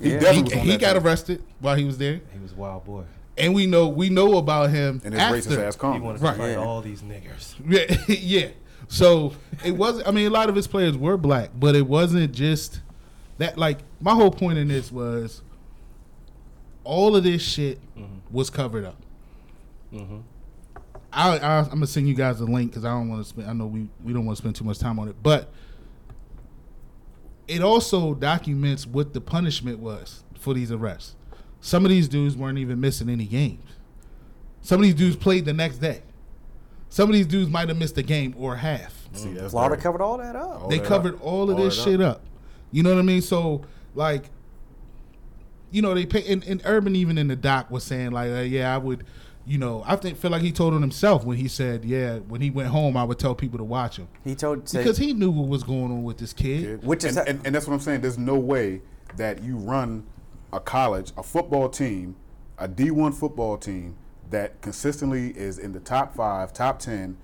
B: He
A: Yeah.
B: definitely
D: He,
B: was on
D: he
B: that
D: got
B: team.
D: arrested while he was there,
C: he was a wild boy.
D: and we know we know about him
B: And his racist
D: after.
B: ass
C: He
B: comment.
C: wanted
D: Right.
C: to fight
A: Yeah.
C: all these niggers.
D: Yeah, yeah. So it wasn't. I mean, a lot of his players were black, but it wasn't just that. Like my whole point in this was, all of this shit
C: Mhm.
D: was covered up.
C: Mm-hmm.
D: I, I, I'm gonna send you guys the link because I don't want to spend. I know we we don't want to spend too much time on it, but it also documents what the punishment was for these arrests. Some of these dudes weren't even missing any games. Some of these dudes played the next day. Some of these dudes might have missed a game or half.
B: See, that's
A: Florida
B: dirty.
A: covered all that up.
B: All
D: they
B: that
D: covered
B: up.
D: all of
B: All
D: this
B: that
D: shit
B: up.
D: up. You know what I mean? So like, you know, they pay. And, and Urban even in the doc was saying like, uh, yeah, I would. You know, I think feel like he told on himself when he said, yeah, when he went home, I would tell people to watch him
A: He told say,
D: because he knew what was going on with this kid.
B: Kid.
A: Which is
B: and,
A: ha-
B: and, and that's what I'm saying. There's no way that you run a college, a football team, a D1 football team that consistently is in the top five, top ten.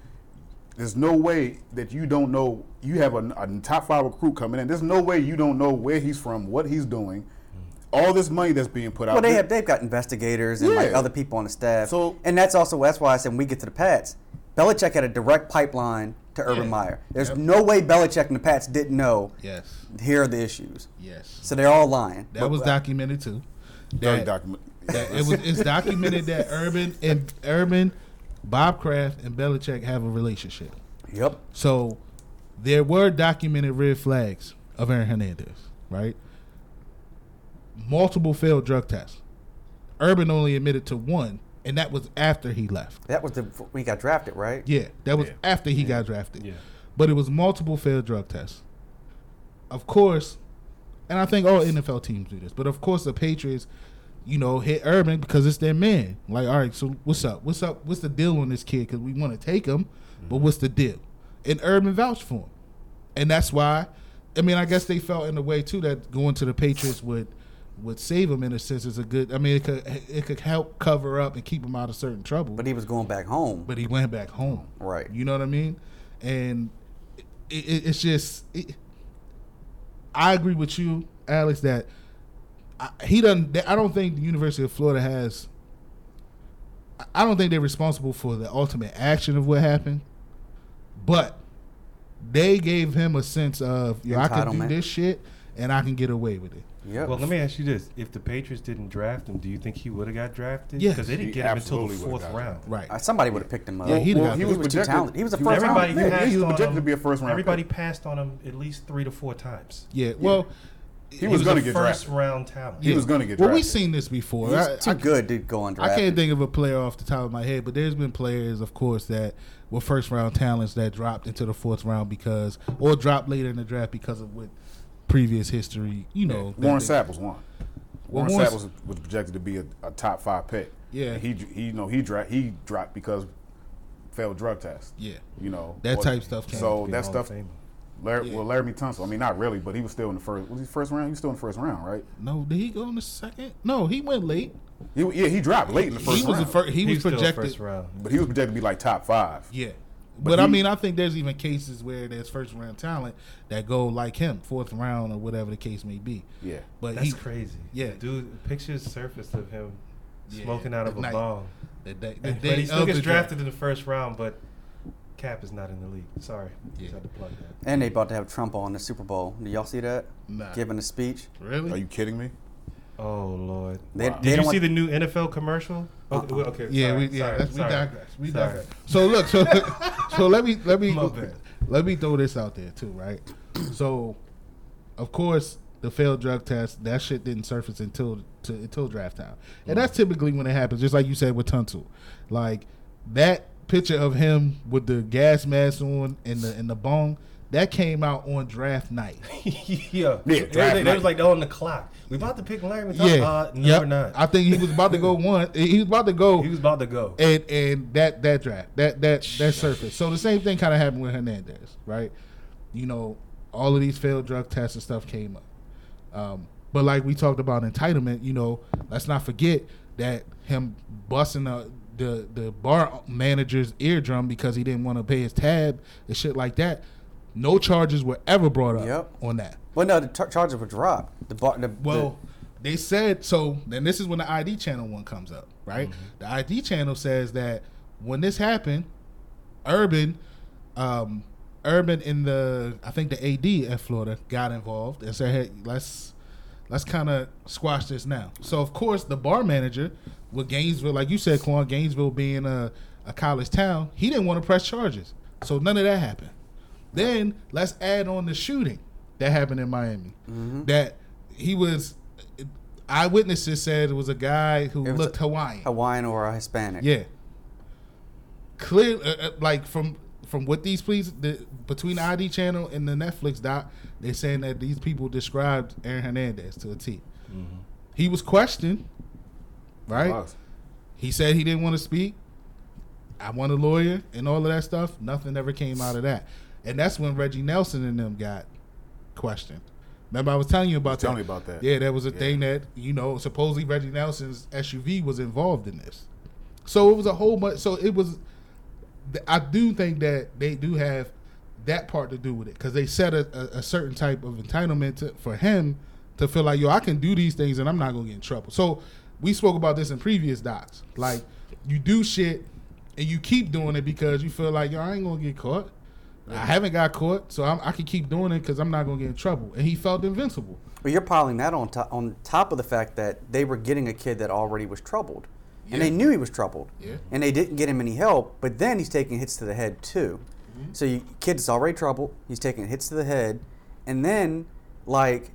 B: There's no way that you don't know. You have a, a top five recruit coming in. There's no way you don't know where he's from, what he's doing, all this money that's being put out.
A: well, they
B: there.
A: have they've got investigators and like other people on the staff.
B: So-
A: and that's also that's why I said when we get to the Pats, Belichick had a direct pipeline to Urban
D: Yeah.
A: Meyer. There's
D: Yep.
A: no way Belichick and the Pats didn't know.
D: Yes,
A: Here are the issues.
D: yes.
A: So they're all lying.
D: That
A: But-
D: was documented too.
B: Dirty
D: That,
B: document.
D: that it was it's documented that Urban and Urban, Bob Kraft and Belichick have a relationship.
A: Yep.
D: So there were documented red flags of Aaron Hernandez, right? Multiple failed drug tests. Urban only admitted to one, and that was after he left.
A: That was the we got drafted, right?
D: Yeah, that was
B: Yeah.
D: after he got drafted.
C: Yeah.
D: But it was multiple failed drug tests. Of course, and I think all NFL teams do this, but of course the Patriots, you know, hit Urban because it's their man. Like, all right, so what's up? What's up? What's the deal on this kid? Because we want to take him, but mm-hmm. what's the deal? And Urban vouched for him, and that's why. I mean, I guess they felt in a way too that going to the Patriots would would save him in a sense. Is a good. I mean, it could it could help cover up and keep him out of certain trouble.
A: But he was going back home.
D: but he went back home.
A: Right.
D: You know what I mean? And it, it, it's just, it, I agree with you, Alex, that I, he doesn't. I don't think the University of Florida has. I don't think they're responsible for the ultimate action of what happened, but they gave him a sense of yo, I can do this shit and I can get away with it.
A: Yep.
C: Well, let me ask you this: If the Patriots didn't draft him, do you think he would have got drafted?
D: Yeah,
C: because they didn't
B: He
C: get him until the
B: absolutely
C: fourth
B: got
C: round.
D: Right.
A: Uh, somebody would have picked him up.
D: Yeah, he'd
B: well, he was
A: He was too talented. He was a first
B: was-
A: round-
C: Everybody
B: yeah,
C: passed
B: he was
C: on
B: projected
C: him.
B: to be a first round.
C: Everybody
B: pick.
C: passed on him at least three to four times.
D: Yeah. Well,
B: He was
C: a
B: gonna get
C: first
B: drafted.
C: round talent.
B: He was gonna get
D: Well, we've seen this before.
A: He's
D: I,
A: too
D: I-
A: good to go undrafted.
D: I can't think of a player off the top of my head, but there's been players, of course, that were first round talents that dropped into the fourth round because, or dropped later in the draft because of what previous history, you know. that
B: Warren
D: they-
B: Sapp was one.
D: Well,
B: Warren
D: Warren
B: Sapp was, was projected to be a, a top five pick.
D: Yeah.
B: And he he you know he dra- he dropped because failed drug test.
D: Yeah.
B: You know
D: That
B: Or-
D: type stuff came
B: So
C: Be
B: that stuff.
C: Famer.
B: Larry,
D: Yeah.
B: Well, Laremy Tunsil. I mean, not really, but he was still in the first. Was he first round? He was still in the first round, right?
D: No, did he go in the second? No, he went late.
B: He, yeah, he dropped late in the first
D: he was
B: round.
D: the first. He, was projected.
C: first round.
B: but he was projected to be like top five.
D: Yeah.
B: But
D: But, I mean, I think there's even cases where there's first round talent that go like him, fourth round or whatever the case may be.
B: Yeah.
D: But
C: That's
D: he,
C: crazy.
D: Yeah.
C: dude, pictures surfaced of him
D: Yeah,
C: smoking out of
D: at
C: a
D: night.
C: bong.
D: the day, the
C: And-
D: day
C: but he still gets
D: the draft.
C: drafted in the first round, but Kap is not in the league. Sorry,
D: Yeah.
C: just had to plug that.
A: And they about to have Trump on the Super Bowl. Did y'all see that?
D: Nah.
A: Giving a speech.
D: Really?
B: Are you kidding me?
C: Oh Lord.
A: They,
B: Wow.
A: they
C: Did you see the new NFL commercial? Uh-uh. Okay,
A: Uh-uh.
C: well, okay
D: Yeah,
C: sorry,
D: we yeah,
C: sorry,
D: that's, we digress. We
C: Sorry.
D: digress. So look, so so let me let me
C: My
D: let me throw this out there too, right? So, of course, the failed drug test that shit didn't surface until to, until draft time, and that's mm. typically when it happens. Just like you said with Tunsil, like that picture of him with the gas mask on and the and the bong that came out on draft night.
C: yeah,
B: Yeah, draft
C: they, they
B: night.
C: was like on the clock. We about to pick Larry. Yeah,
D: Yeah,
C: uh, no,
D: yep.
C: we're not.
D: I think he was about to go one. He was about to go.
C: he was about to go.
D: and and that that draft that that that surface. So the same thing kind of happened with Hernandez, right? You know, all of these failed drug tests and stuff came up. Um, but like we talked about entitlement, you know, let's not forget that him busting the the, the bar manager's eardrum because he didn't want to pay his tab and shit like that. No charges were ever brought up
A: Yep.
D: on that.
A: Well, no, the tar- charges were dropped. The bar, the,
D: Well, they said so. Then this is when the ID channel one comes up, right? The ID channel says that when this happened, Urban, um, Urban in the I think the AD at Florida got involved and said, "Hey, let's let's kind of squash this now." So of course, the bar manager with Gainesville, like you said, Quan, Gainesville being a, a college town, he didn't want to press charges, so none of that happened. Then let's add on the shooting that happened in Miami. That he was eyewitnesses said it was a guy who
A: It
D: looked Hawaiian.
A: Hawaiian or a Hispanic.
D: Yeah. Clear, uh, uh, like from from what these please the, between the ID channel and the Netflix doc, they're saying that these people described Aaron Hernandez to a T. He was questioned, right?
B: Was.
D: He said he didn't want to speak. I want a lawyer and all of that stuff. Nothing ever came out of that, and that's when Reggie Nelson and them got questioned. Remember, I was telling you about
B: Tell
D: that.
B: me about that.
D: Yeah, there was a
B: Yeah.
D: thing that you know supposedly Reggie Nelson's SUV was involved in this. So it was a whole bunch. So it was. I do think that they do have that part to do with it because they set a, a, a certain type of entitlement to, for him to feel like yo, I can do these things and I'm not gonna get in trouble. So we spoke about this in previous docs. Like you do shit and you keep doing it because you feel like yo, I ain't gonna get caught. I haven't got caught, so I'm, I can keep doing it because I'm not gonna get in trouble. And he felt invincible.
A: But you're piling that on top on top of the fact that they were getting a kid that already was troubled, and they knew he was troubled,
D: Yeah.
A: and they didn't get him any help. But then he's taking hits to the head too.
D: Mm-hmm.
A: So you, kid's already troubled. He's taking hits to the head, and then like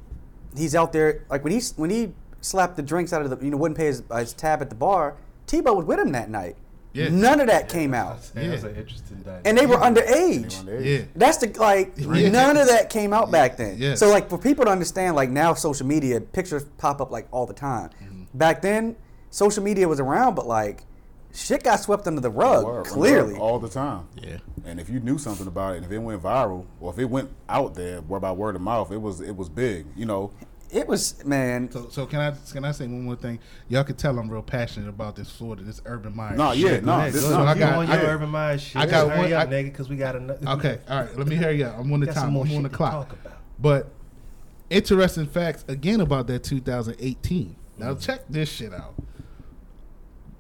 A: he's out there like when he when he slapped the drinks out of the you know wouldn't pay his, his tab at the bar. Tebow was with him that night.
D: Yeah.
A: None of that came out,
C: That was
D: Yeah.
C: an interesting dynamic.
A: and they were
B: They
A: underage.
D: Yeah.
A: That's the like
D: Yeah.
A: none of that came out back then.
D: Yeah.
A: So like for people to understand, like now social media pictures pop up like all the time.
D: Mm-hmm.
A: Back then, social media was around, but like shit got swept under the rug
B: Word,
A: clearly.
B: word, all the time.
D: Yeah.
B: And if you knew something about it, and if it went viral, or if it went out there, word by word of mouth, it was it was big. You know,
A: It was man.
D: So, so can I can I say one more thing? Y'all can tell I'm real passionate about this Florida, this Urban Meyer.
B: No,
D: shit.
B: yeah,
C: Go
B: no,
C: ahead,
B: this
C: go
B: is-
C: ahead.
D: I got-
C: on
D: I
C: your
D: got-
C: Urban Meyer shit.
D: I got
C: Hurry
D: one-
C: up,
D: I-
C: nigga, because we got another.
D: Okay, all right. Let me hurry up. I'm on the
C: Got
D: time. I'm on
C: shit
D: the clock.
C: talk about.
D: But interesting facts again about that 2018. Now mm. check this shit out.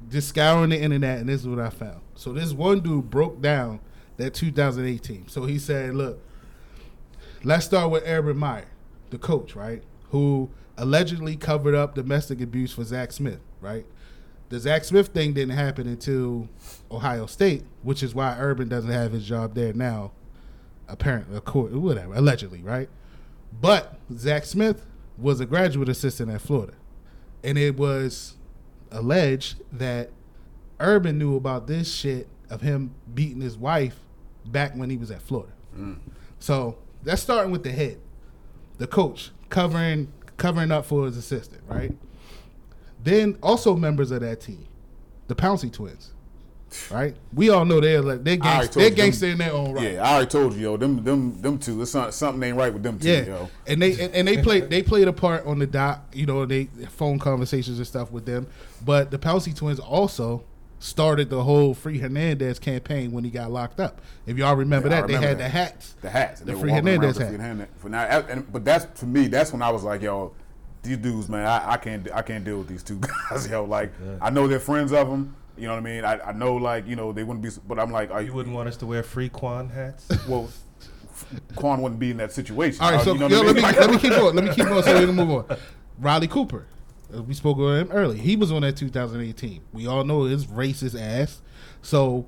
D: Just scouring the internet, and this is what I found. So this one dude broke down that 2018. So he said, "Look, let's start with Urban Meyer, the coach, right? Who allegedly covered up domestic abuse for Zach Smith, right? The Zach Smith thing didn't happen until Ohio State, which is why Urban doesn't have his job there now. Apparently, course, whatever, allegedly, right? But Zach Smith was a graduate assistant at Florida, and it was alleged that Urban knew about this shit of him beating his wife back when he was at Florida. Mm. So that's starting with the head, the coach covering covering up for his assistant, right? Then also members of that team, the Pouncey twins, right? We all know they're like they're
B: I already
D: gangsta,
B: told
D: they're
B: you them-
D: gangster in their own right.
B: Yeah, I already told you, yo. Them, them, them two. It's not, something ain't right with them two,
D: Yeah,
B: yo.
D: and they and, and they played they played a part on the doc. You know, they phone conversations and stuff with them. But the Pouncey twins also started the whole Free Hernandez campaign when he got locked up. If y'all remember
B: Yeah, I
D: that, they had
B: that.
D: the hats.
B: The hats.
D: The Free Hernandez
B: with
D: hat.
B: Free Hernandez. For now, and, but that's for me. That's when I was like, yo, these dudes, man, I, I can't, I can't deal with these two guys, yo. Like, I know they're friends of them. You know what I mean? I, I know, like, you know, they wouldn't be, but I'm like, are
C: You wouldn't want us to wear free Quan hats?
B: well, Quan wouldn't be in that situation.
D: All right,
B: Uh,
D: so
B: you know
D: yo,
B: what I
D: let me let me keep on. Let me keep on so we can move on. Riley Cooper, we spoke about him early. He was on that 2018. We all know his racist ass. So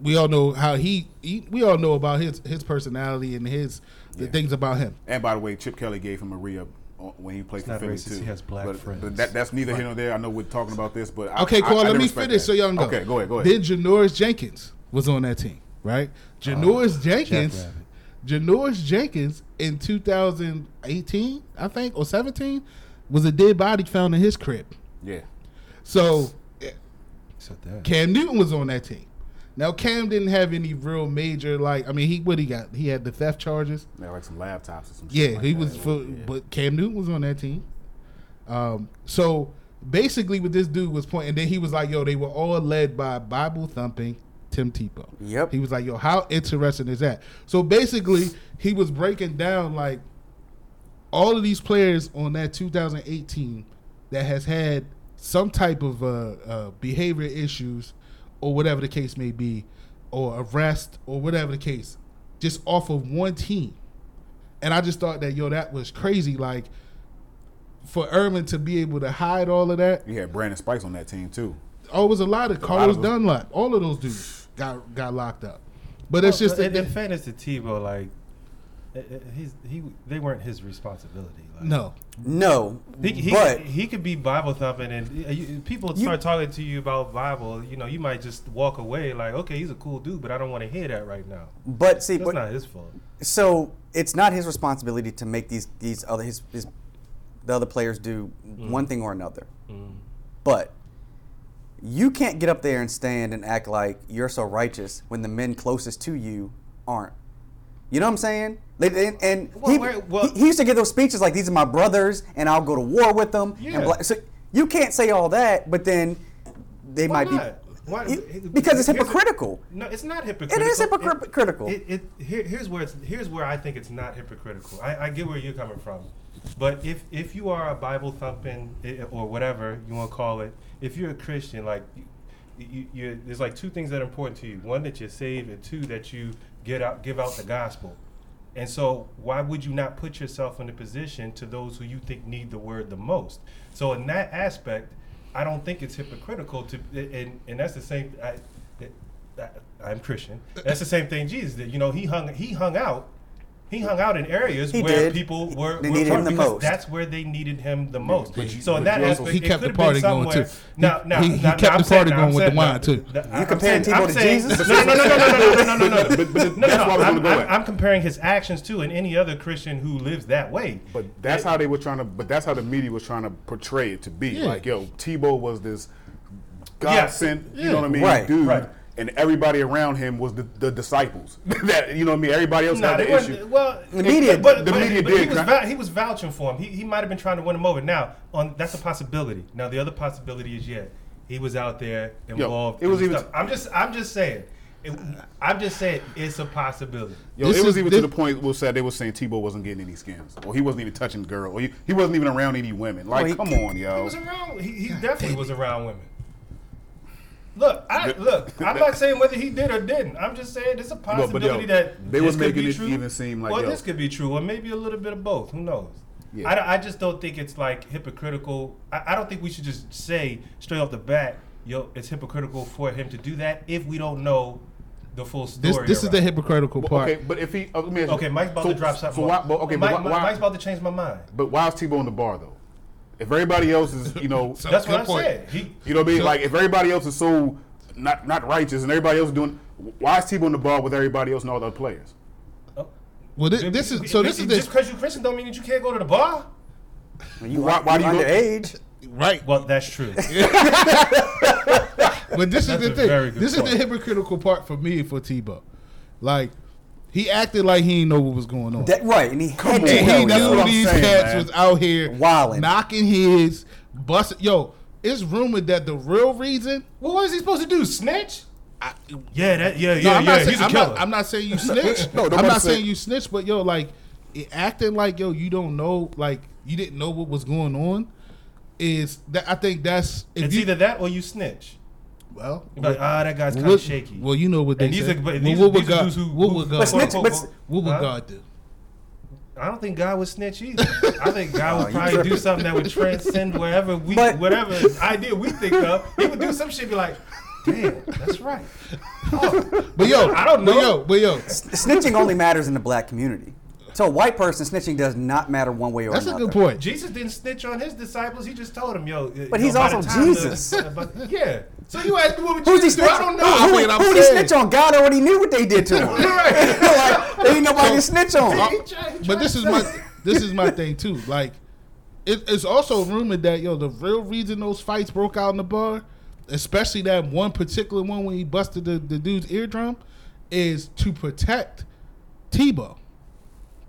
D: we all know how he, he we all know about his his personality and his the
B: Yeah.
D: things about him.
B: And by the way, Chip Kelly gave him a re-up uh, when he played
C: It's
B: for
C: not
B: Philly too.
C: he has black
B: but,
C: friends.
B: But that, that's neither here nor there. I know we're talking about this, but
D: Okay,
B: I,
D: cool.
B: I,
D: let
B: do
D: me finish
B: that.
D: so y'all can go.
B: Okay, go ahead, go ahead.
D: Then Janoris Jenkins was on that team, right? Janoris Jenkins,
C: Jackrabbit.
D: Janoris Jenkins in 2018, I think, or 17, was a dead body found in his crib.
B: yeah,
D: So
C: So that.
D: Cam Newton was on that team. Now Cam didn't have any real major like I mean he what he got he had the theft charges
B: yeah, like some laptops or some.
D: yeah
B: like
D: he
B: that.
D: was for
B: Yeah.
D: but Cam Newton was on that team um so basically what this dude was pointing then he was like yo they were all led by Bible thumping Tim Tebow
A: Yep.
D: he was like yo how interesting is that so basically he was breaking down like all of these players on that 2018 that has had some type of uh, uh, behavior issues or whatever the case may be, or arrest or whatever the case, just off of one team. And I just thought that yo, that was crazy. Like for Urban to be able to hide all of that.
B: You had Brandon Spikes on that team too.
D: Oh, it was a lot of Carlos
B: of-
D: Dunlap. All of those dudes got got locked up. But it's just
C: in,
D: that,
C: in fairness to Tebow, like Uh, uh, he's he they weren't his responsibility. Like,
D: no.
A: No,
C: He, he,
A: but
C: he could be Bible thumping, and uh, you, people
A: You-
C: start talking to you about Bible. You know, you might just walk away like, okay, he's a cool dude, but I don't want to hear that right now.
A: but see,
C: That's
A: but,
C: not his fault.
A: so it's not his responsibility to make these these other his, his the other players do mm. one thing or another. Mm. But you can't get up there and stand and act like you're so righteous when the men closest to you aren't. You know what I'm saying? And, and
C: Well,
A: he,
C: where- well-
A: he, he used to give those speeches like these are my brothers and I'll go to war with them.
C: Yeah.
A: Blah, so you can't say all that, but then they
C: Why
A: might
C: not? Why-
A: be
C: it-
A: because it's hypocritical.
C: No, it's not hypocritical.
A: It is hypocritical.
C: It, it, here, here's where it's, here's where I think it's not hypocritical. I, I get where you're coming from, but if if you are a Bible thumping eh, or whatever you want to call it, if you're a Christian, like you, you, you, there's like two things that are important to you: one that you're saved, and two that you get out give out the gospel. And so, why would you not put yourself in a position to those who you think need the word the most? So, in that aspect, I don't think it's hypocritical to, and, and that's the same. I, I, I'm Christian. That's the same thing Jesus did. You know, he hung he hung out. He hung out in areas
A: He
C: where
A: did.
C: people were,
A: They
C: were
A: needed him the most.
C: That's where they needed him the most.
B: but you-
C: so in that aspect,
D: He
C: it
D: kept the party going, too.
C: Now,
D: He-
C: now,
D: he- he
C: now,
D: kept
C: now I'm
D: the
C: saying-
D: party
C: now
D: going
C: I'm
D: with the
C: saying-
D: wine, too.
C: that-
A: You
C: I'm
A: comparing
C: saying-
A: Tebow
C: I'm
A: to
C: saying-
A: Jesus?
C: No, no, no, no, no, no, no, no, no, no, no.
B: But- but- but
C: No,
B: that's
C: no,
B: why I was
C: I'm,
B: gonna go
C: I'm,
B: at.
C: I'm comparing his actions too, and any other Christian who lives that way.
B: But that's how they were trying to. But that's how the media was trying to portray it to be.
D: Yeah.
B: Like, yo, Tebow was this God
C: Yeah.
B: sent. You
D: Yeah.
B: know what I mean,
A: Right,
B: dude.
C: Right.
B: And everybody around him was the, the disciples. that you know what I mean. Everybody else
C: Nah,
B: had
C: they
B: the issue.
C: Well,
A: The media-
C: but,
B: the
C: but-
B: media
C: but
B: did
C: He was, vou- he was vouching for him. He, he might have been trying to win him over. Now, on that's a possibility. Now, the other possibility is, yeah, he was out there involved.
B: it was even-
C: stuff. I'm just, I'm just saying. It, I'm just saying it's a possibility.
B: Yo,
D: This
B: it was
D: is-
B: even
D: this-
B: to the point where said they were saying Tebow wasn't getting any skins, or he wasn't even touching the girl, or he, he wasn't even around any women. Like,
A: Well, he-
B: come on, yo.
C: He
B: yo.
C: was around. He, he definitely was around women. Look, I look. I'm not saying whether he did or didn't. I'm just saying there's a
B: but
C: possibility
B: yo,
C: that
B: they
C: this
B: was
C: could
B: making
C: be
B: it
C: true,
B: even seem like,
C: or
B: yo.
C: this could be true, or maybe a little bit of both. Who knows?
B: Yeah.
C: I, I just don't think it's like hypocritical. I, I don't think we should just say straight off the bat, yo, it's hypocritical for him to do that if we don't know the full
D: This
C: story.
D: this is the hypocritical
B: But,
D: part.
B: okay, but if he, uh, let me ask you-
C: Okay, Mike's about
B: so-
C: to drop something.
B: So why, but, okay,
C: Mike,
B: but why, why-
C: Mike's about to change my mind.
B: but why is Tebow in the bar though? If everybody else is, you know,
D: So-
C: That's
D: good
C: what I'm
D: point.
C: saying. He,
B: you know what I mean?
D: So-
B: like if everybody else is so not not righteous and everybody else is doing, why is Tebow in the bar with everybody else and all the other players? Oh.
D: well, this, this is so. This is
C: just
D: the
C: because you're Christian don't mean that you can't go to the bar.
A: You,
B: Why- why do you go-
A: underage?
D: right.
C: Well, that's true.
D: But this is the thing.
C: very good
D: This is the hypocritical part for me for Tebow. Like he acted like he didn't know what was going on.
A: That, right, and he had to
D: and he
B: that's what
D: knew these
B: saying,
D: cats
B: man.
D: was out here
A: Wildin'.
D: knocking his bust. Yo, it's rumored that the real reason.
C: well, was he supposed to do? Snitch? yeah, that, yeah,
D: No,
C: yeah,
D: I'm
C: yeah.
D: not
C: He's
D: saying,
C: a
D: I'm
C: killer.
D: not, I'm not saying you snitch.
B: No,
D: I'm not
B: said-
D: saying you snitch, but yo, like it, acting like yo, you don't know, like you didn't know what was going on. Is that I think that's if
C: it's
D: you
C: either that or you snitch.
D: Well,
C: You're like, ah, that guy's kind of shaky.
D: Well, you know what they
C: And these
D: say.
C: are- but
D: Well, what would God?
C: dudes who-
D: what would God?
A: snitch- but-
D: What would
C: huh?
D: God do?
C: I don't think God would snitch either. I think God
A: Oh,
C: would probably do something that would transcend wherever we,
A: But-
C: whatever idea we think of. He would do some shit, be like, damn, that's right.
D: But yo,
C: I don't know.
D: But
C: know.
D: yo, but yo,
A: Snitching only matters in the black community. To a white person, snitching does not matter one way or another.
D: that's a good point.
C: Jesus didn't snitch on his disciples. He just told them, yo.
A: But he's
C: by the
A: also
C: time the-
A: Jesus.
C: but- yeah. So you asked me what would
A: Who's he
C: Jesus do? I don't know.
A: who,
D: mean, I'm
A: who did he
D: saying-
A: snitch on? God already knew what they did to him. like, there ain't nobody to snitch on.
D: But this is my this is my thing too. Like, it, it's also rumored that yo, the real reason those fights broke out in the bar, especially that one particular one when he busted the, the dude's eardrum, is to protect Tebow.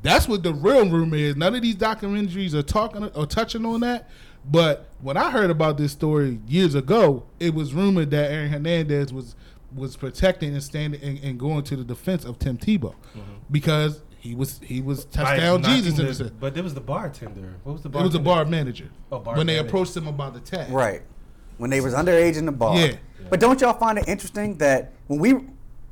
D: That's what the real rumor is. None of these documentaries are talking or touching on that. But when I heard about this story years ago, it was rumored that Aaron Hernandez was was protecting and standing and, and going to the defense of Tim Tebow mm-hmm. because he was he was
C: By
D: touchdown
C: knocking
D: Jesus in
C: the-
D: the.
C: But there was the bartender. What was the
D: It was a bar manager
C: Oh, bar
D: when they approached him about the tag.
A: Right. When they was underage in the bar.
D: Yeah.
A: But don't y'all find it interesting that when we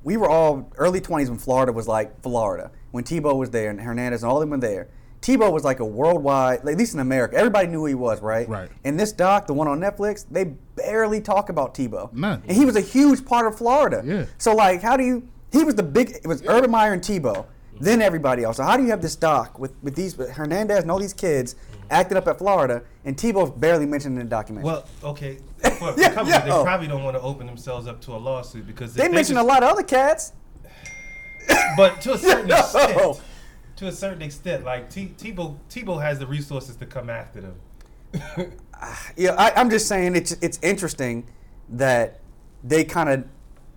A: we were all early twenties when Florida was like Florida, when Tebow was there and Hernandez and all of them were there. Tebow was like a worldwide, at least in America, everybody knew who he was, right?
D: Right.
A: And this doc, the one on Netflix, they barely talk about Tebow.
D: None.
A: And he was a huge part of Florida.
D: Yeah.
A: So like, how do you? He was the big. It was Urban Meyer and Tebow, then everybody else. So how do you have this doc with with these with Hernandez and all these kids acting up at Florida, and Tebow's barely mentioned in the documentary?
C: Well, okay. For, for
A: Yeah,
C: companies,
A: yeah.
C: they probably don't want to open themselves up to a lawsuit because
A: they
C: if
A: mentioned a lot of other cats.
C: But to a certain
A: No.
C: extent, to a certain extent, like T- Tebow, Tebow has the resources to come after them.
A: Yeah, I, I'm just saying it's it's interesting that they kind of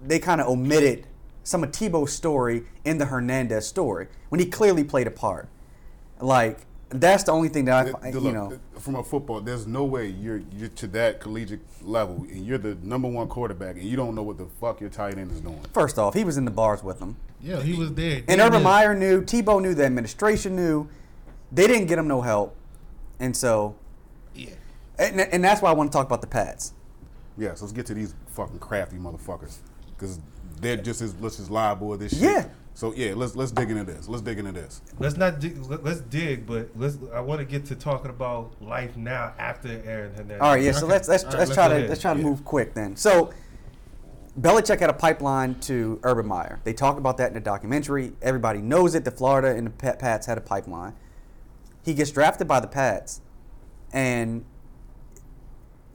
A: they kind of omitted some of Tebow's story in the Hernandez story when he clearly played a part. Like that's the only thing that I, fi-
B: The-
A: you
B: look,
A: know.
B: From a football, there's no way you're you're to that collegiate level and you're the number one quarterback and you don't know what the fuck your tight end is doing.
A: First off, he was in the bars with them,
D: Yeah, he was there.
A: and
D: Damn
A: Urban
D: near-
A: Meyer knew, Tebow knew, the administration knew. They didn't get him no help, and so,
D: Yeah.
A: and, and that's why I want to talk about the Pats.
B: Yeah, so let's get to these fucking crafty motherfuckers because they're just as let's just liable of this shit.
A: Yeah.
B: So yeah, let's let's dig into this. Let's dig into this.
C: Let's not dig, let- let's dig, but let's. I want to get to talking about life now after Aaron Hernandez.
A: All right, yeah. So
D: Okay.
A: let's let's
D: All right,
A: let's
D: let's
A: try to
C: ahead.
A: let's try to
C: Yeah.
A: move quick then. So Belichick had a pipeline to Urban Meyer. They talked about that in the documentary. Everybody knows it. The Florida and the Pat- Pats had a pipeline. He gets drafted by the Pats, and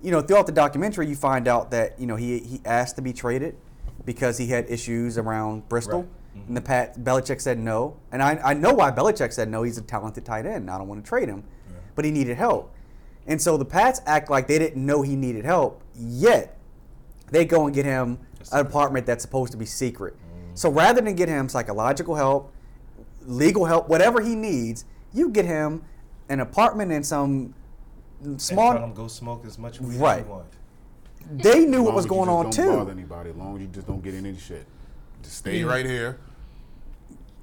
A: you know throughout the documentary you find out that you know he he asked to be traded because he had issues around Bristol.
C: Right.
A: And the Pat Belichick said no, and I, I know why Belichick said no. He's a talented tight end. I don't want to trade him, but he needed help. And so the Pats act like they didn't know he needed help, yet they go and get him an apartment that's supposed to be secret. Mm. So rather than get him psychological help, legal help, whatever he needs, you get him an apartment in some
C: And
A: small.
C: tell him go smoke as much weed
A: Right.
C: as you want.
A: They knew
B: As
A: what
B: long
A: was
B: as you
A: going
B: just
A: on
B: don't
A: too.
B: bother anybody. As long as you just don't get in any shit. Just stay
D: Yeah.
B: right here.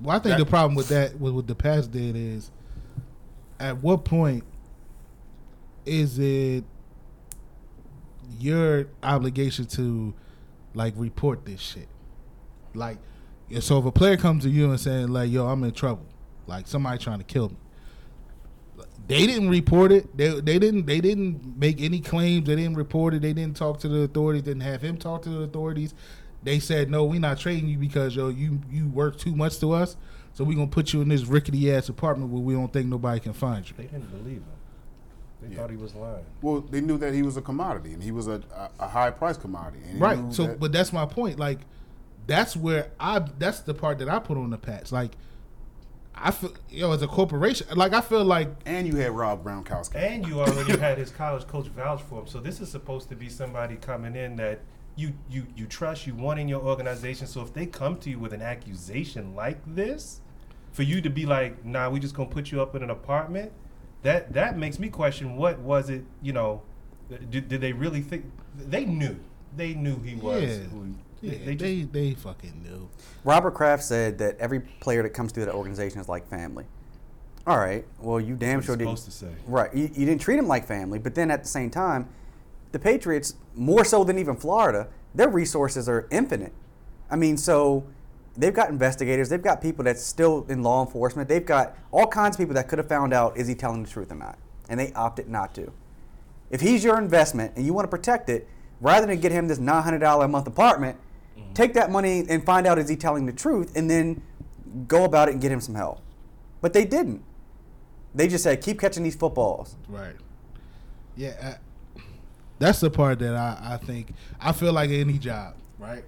D: Well, I think
B: That-
D: the problem with that, with what the Pats did, is at what point is it your obligation to like report this shit. Like, so if a player comes to you and saying like, "Yo, I'm in trouble," like somebody trying to kill me, they didn't report it. They they didn't they didn't make any claims. They didn't report it. They didn't talk to the authorities. Didn't have him talk to the authorities. They said, "No, we're not trading you because yo you you work too much to us." So we gonna put you in this rickety ass apartment where we don't think nobody can find you.
C: They didn't believe him. They
B: Yeah.
C: thought he was lying.
B: Well, they knew that he was a commodity and he was a, a, a high price commodity. And
D: Right. So,
B: that-
D: but that's my point. Like, that's where I. That's the part that I put on the Pats. Like, I feel, yo, as a corporation, like I feel like,
B: and you had Rob Gronkowski.
C: And you already had his college coach vouch for him. So this is supposed to be somebody coming in that you you you trust, you want in your organization. So if they come to you with an accusation like this, for you to be like, nah, we just gonna put you up in an apartment, that that makes me question what was it, you know, did, did they really think they knew. They knew he was
D: Yeah.
C: who he-
D: yeah,
C: they,
D: they,
C: just,
D: they fucking knew.
A: Robert Kraft said that every player that comes through that organization is like family. All right. Well, you damn
C: what
A: sure didn't.
C: supposed to say.
A: Right. You, you didn't treat him like family, but then at the same time, the Patriots, more so than even Florida, their resources are infinite. I mean, so they've got investigators, they've got people that's still in law enforcement, they've got all kinds of people that could have found out is he telling the truth or not, and they opted not to. If he's your investment and you want to protect it, rather than get him this $900 a month apartment, mm-hmm. take that money and find out is he telling the truth, and then go about it and get him some help. But they didn't. They just said, keep catching these footballs.
D: Right. Yeah. Uh, That's the part that I, I think I feel like any job, right?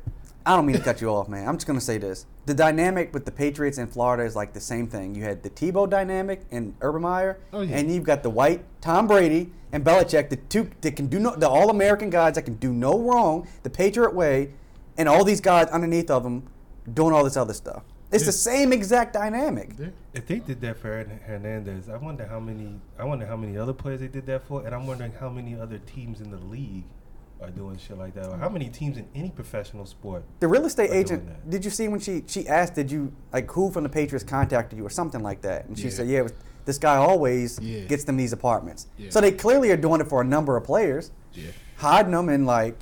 A: I don't mean to cut you off, man. I'm just gonna say this: the dynamic with the Patriots in Florida is like the same thing. You had the Tebow dynamic and Urban Meyer,
D: Oh, yeah.
A: and you've got the white Tom Brady and Belichick, the two that can do no, the All-American guys that can do no wrong, the Patriot way, and all these guys underneath of them doing all this other stuff. It's the same exact dynamic.
C: If they did that for Hernandez, I wonder how many. I wonder how many other players they did that for, and I'm wondering how many other teams in the league are doing shit like that, or how many teams in any professional sport.
A: The real estate agent. Did you see when she she asked, "Did you like who from the Patriots contacted you or something like that?" And she
D: Yeah.
A: said, "Yeah, this guy always
D: Yeah.
A: gets them these apartments."
D: Yeah.
A: So they clearly are doing it for a number of players,
D: Yeah.
A: hiding them and like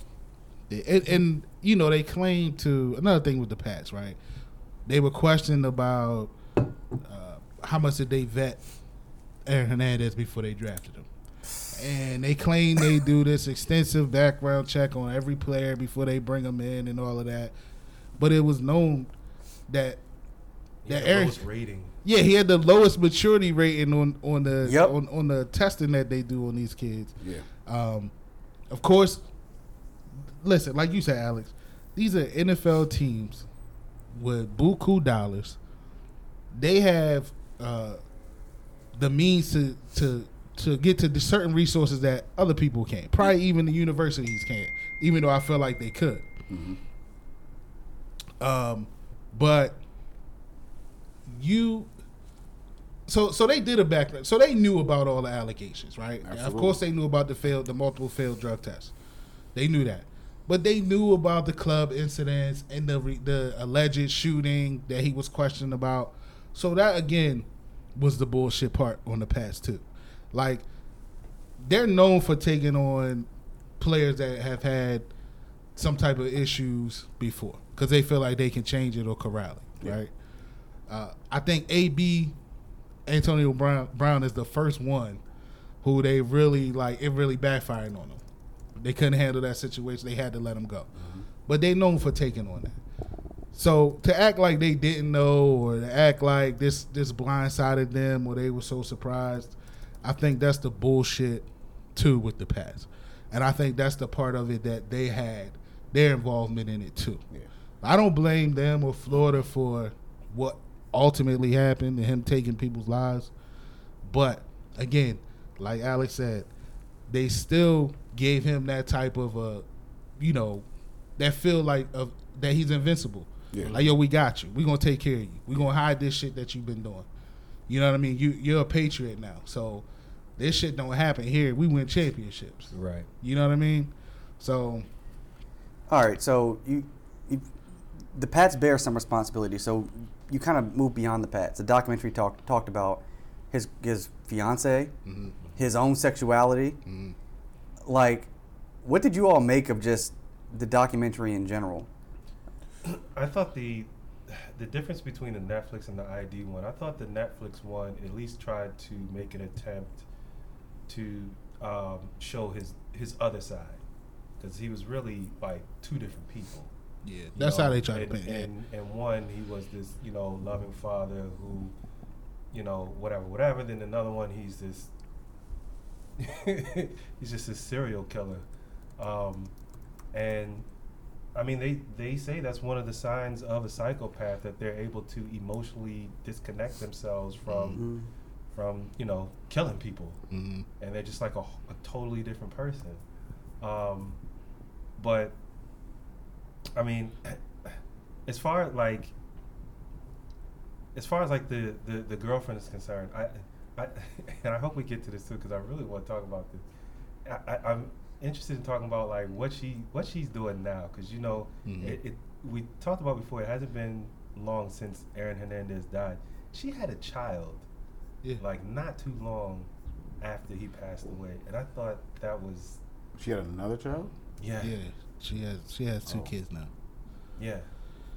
D: And, and you know they claim to another thing with the Pats, right? They were questioned about uh, how much did they vet Aaron Hernandez before they drafted him, and they claim they do this extensive background check on every player before they bring them in and all of that. But it was known that
C: He
D: that
C: had the
D: Aaron,
C: lowest rating.
D: yeah, he had the lowest maturity rating on on the
A: Yep.
D: on, on the testing that they do on these kids.
B: Yeah.
D: Um, of course, listen, like you said, Alex, these are NFL teams with buku dollars. They have uh, the means to to to get to the certain resources that other people can't. Probably even the universities can't. Even though I feel like they could. Um, but you so so they did a background. So they knew about all the allegations, right? Of course, they knew about the failed, the multiple failed drug tests. They knew that, but they knew about the club incidents and the re, the alleged shooting that he was questioned about. So that again was the bullshit part on the Pats too. Like they're known for taking on players that have had some type of issues before because they feel like they can change it or corral it,
B: Yeah.
D: right? Uh, I think AB Antonio Brown Brown is the first one who they really like. It really backfired on them. They couldn't handle that situation. They had to let him go. But they known for taking on that. So to act like they didn't know, or to act like this this blindsided them, or they were so surprised, I think that's the bullshit too with the Pats, and I think that's the part of it that they had their involvement in it too.
B: Yeah.
D: I don't blame them or Florida for what ultimately happened and him taking people's lives. But again, like Alex said, they still gave him that type of a, you know, that feel like of that he's invincible.
B: Yeah.
D: Like yo, we got you. We gonna take care of you. We gonna hide this shit that you've been doing. You know what I mean? You you're a patriot now, so this shit don't happen here. We win championships.
C: Right.
D: You know what I mean? So
A: All right, so you, you, the Pats bear some responsibility. So you kind of move beyond the Pats. The documentary talked talked about his his fiance, mm-hmm. his own sexuality. Mm-hmm. Like, what did you all make of just the documentary in general.
C: I thought the the difference between the Netflix and the ID one, I thought the Netflix one at least tried to make an attempt to um, show his his other side because he was really like two different people.
D: Yeah, that's
C: know,
D: how they try
C: and,
D: to paint it.
C: And, and one, he was this you know loving father who, you know, whatever, whatever. Then another one, he's this. he's just a serial killer, um, and I mean, they, they say that's one of the signs of a psychopath that they're able to emotionally disconnect themselves from
A: Mhm.
C: from you know killing people,
D: Mhm.
C: and they're just like a, a totally different person. Um, but I mean, as far as like as far as like the, the, the girlfriend is concerned, I, I and I hope we get to this too because I really want to talk about this. I, I, I'm interested in talking about like what she what she's doing now because you know
D: Mhm.
C: it, it we talked about before. It hasn't been long since Aaron Hernandez died. She had a child
D: Yeah.
C: like not too long after he passed away, and I thought that was
B: She had another child.
C: yeah
D: yeah, she has she has two
C: Oh.
D: kids now.
C: yeah.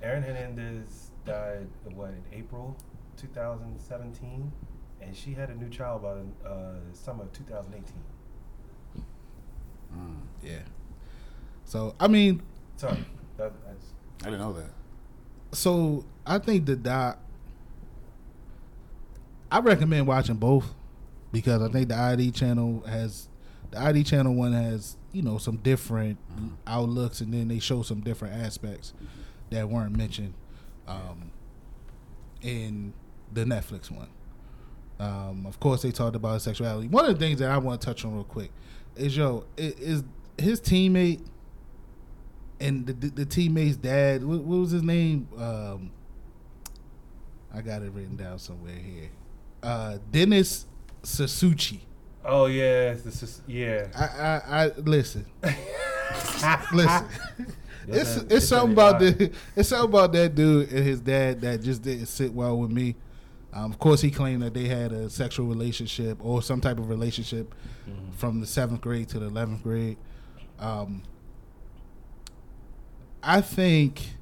C: Aaron Hernandez died what in April 2017, and she had a new child by the uh, summer of 2018.
B: Mm.
D: Yeah. So I mean,
C: Sorry, that, that's,
B: I didn't know that.
D: so I think the doc. I recommend watching both because I think the ID channel has the ID channel one has you know some different
B: Mhm.
D: outlooks and then they show some different aspects that weren't mentioned um, in the Netflix one. Um, of course, they talked about sexuality. One of the things that I want to touch on real quick is yo is his teammate and the, the, the teammate's dad. What, what was his name? Um, I got it written down somewhere here. Uh, Dennis SanSoucie.
C: oh yeah, this is yeah.
D: I, I, I listen. listen. It's it's something about the it's something about that dude and his dad that just didn't sit well with me. Um, of course, he claimed that they had a sexual relationship or some type of relationship
C: Mhm.
D: from the seventh grade to the eleventh grade. Um, I think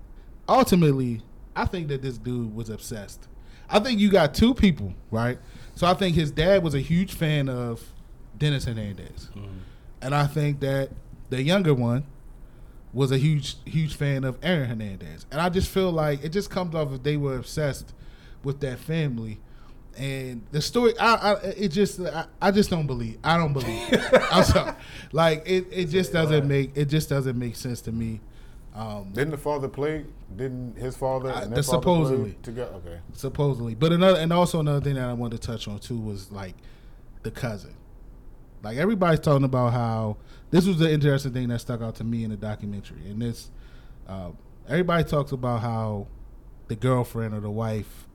D: ultimately, I think that this dude was obsessed. I think you got two people, right? So I think his dad was a huge fan of Dennis Hernandez,
C: Mhm.
D: and I think that the younger one was a huge, huge fan of Aaron Hernandez. And I just feel like it just comes off if they were obsessed with that family. And the story, I, I it just, I, I just don't believe. I don't believe. I'm sorry. Like it, it just doesn't make, it just doesn't make sense to me. Um,
B: Didn't the father play? Didn't his father
D: I-
B: and
D: the
B: their father
D: supposedly.
B: play together? Okay.
D: supposedly. But another and also another thing that I wanted to touch on too was like the cousin. Like everybody's talking about how this was the interesting thing that stuck out to me in the documentary. And this uh, everybody talks about how the girlfriend or the wife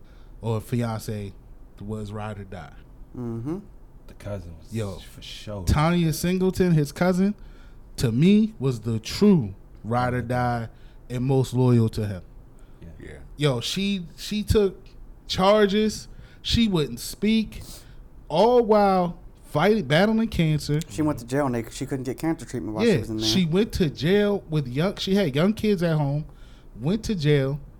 D: or fiance was ride or die.
A: Mm-hmm.
C: The cousin was
D: Yo,
C: for sure.
D: Tanya Singleton, his cousin, to me was the true ride or die and most loyal to him.
B: Yeah. yeah.
D: yo, she she took charges. She wouldn't speak, all while fighting, battling cancer.
A: She went to jail and they, she couldn't get cancer treatment while she
D: Yeah,
A: was in there.
D: she went to jail with young. She had young kids at home. Went to jail f-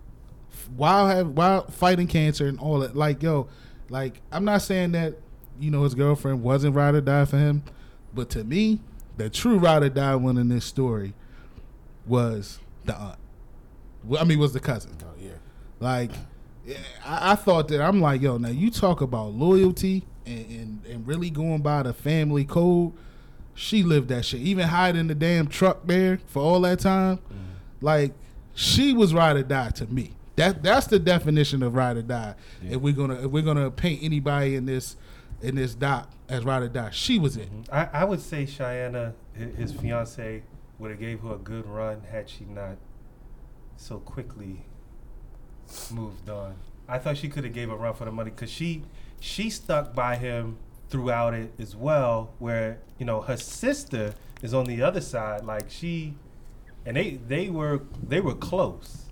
D: while have while fighting cancer and all that. Like yo, like I'm not saying that you know his girlfriend wasn't ride or die for him, but to me, the true ride or die one in this story was the aunt. Well, I mean, was the cousin.
B: Oh yeah.
D: Like, I, I thought that I'm like, yo, now you talk about loyalty and, and, and really going by the family code. She lived that shit. Even hiding the damn truck there for all that time. Mm. Like, she was ride or die to me. That that's the definition of ride or die.
C: Yeah.
D: If we're gonna if we're gonna paint anybody in this in this doc as ride or die, she was it.
C: Mhm. I, I would say Shayanna, his, his fiance, would have gave her a good run had she not so quickly moved on. I thought she could have gave a run for the money because she she stuck by him throughout it as well. Where you know her sister is on the other side, like she, and they they were they were close.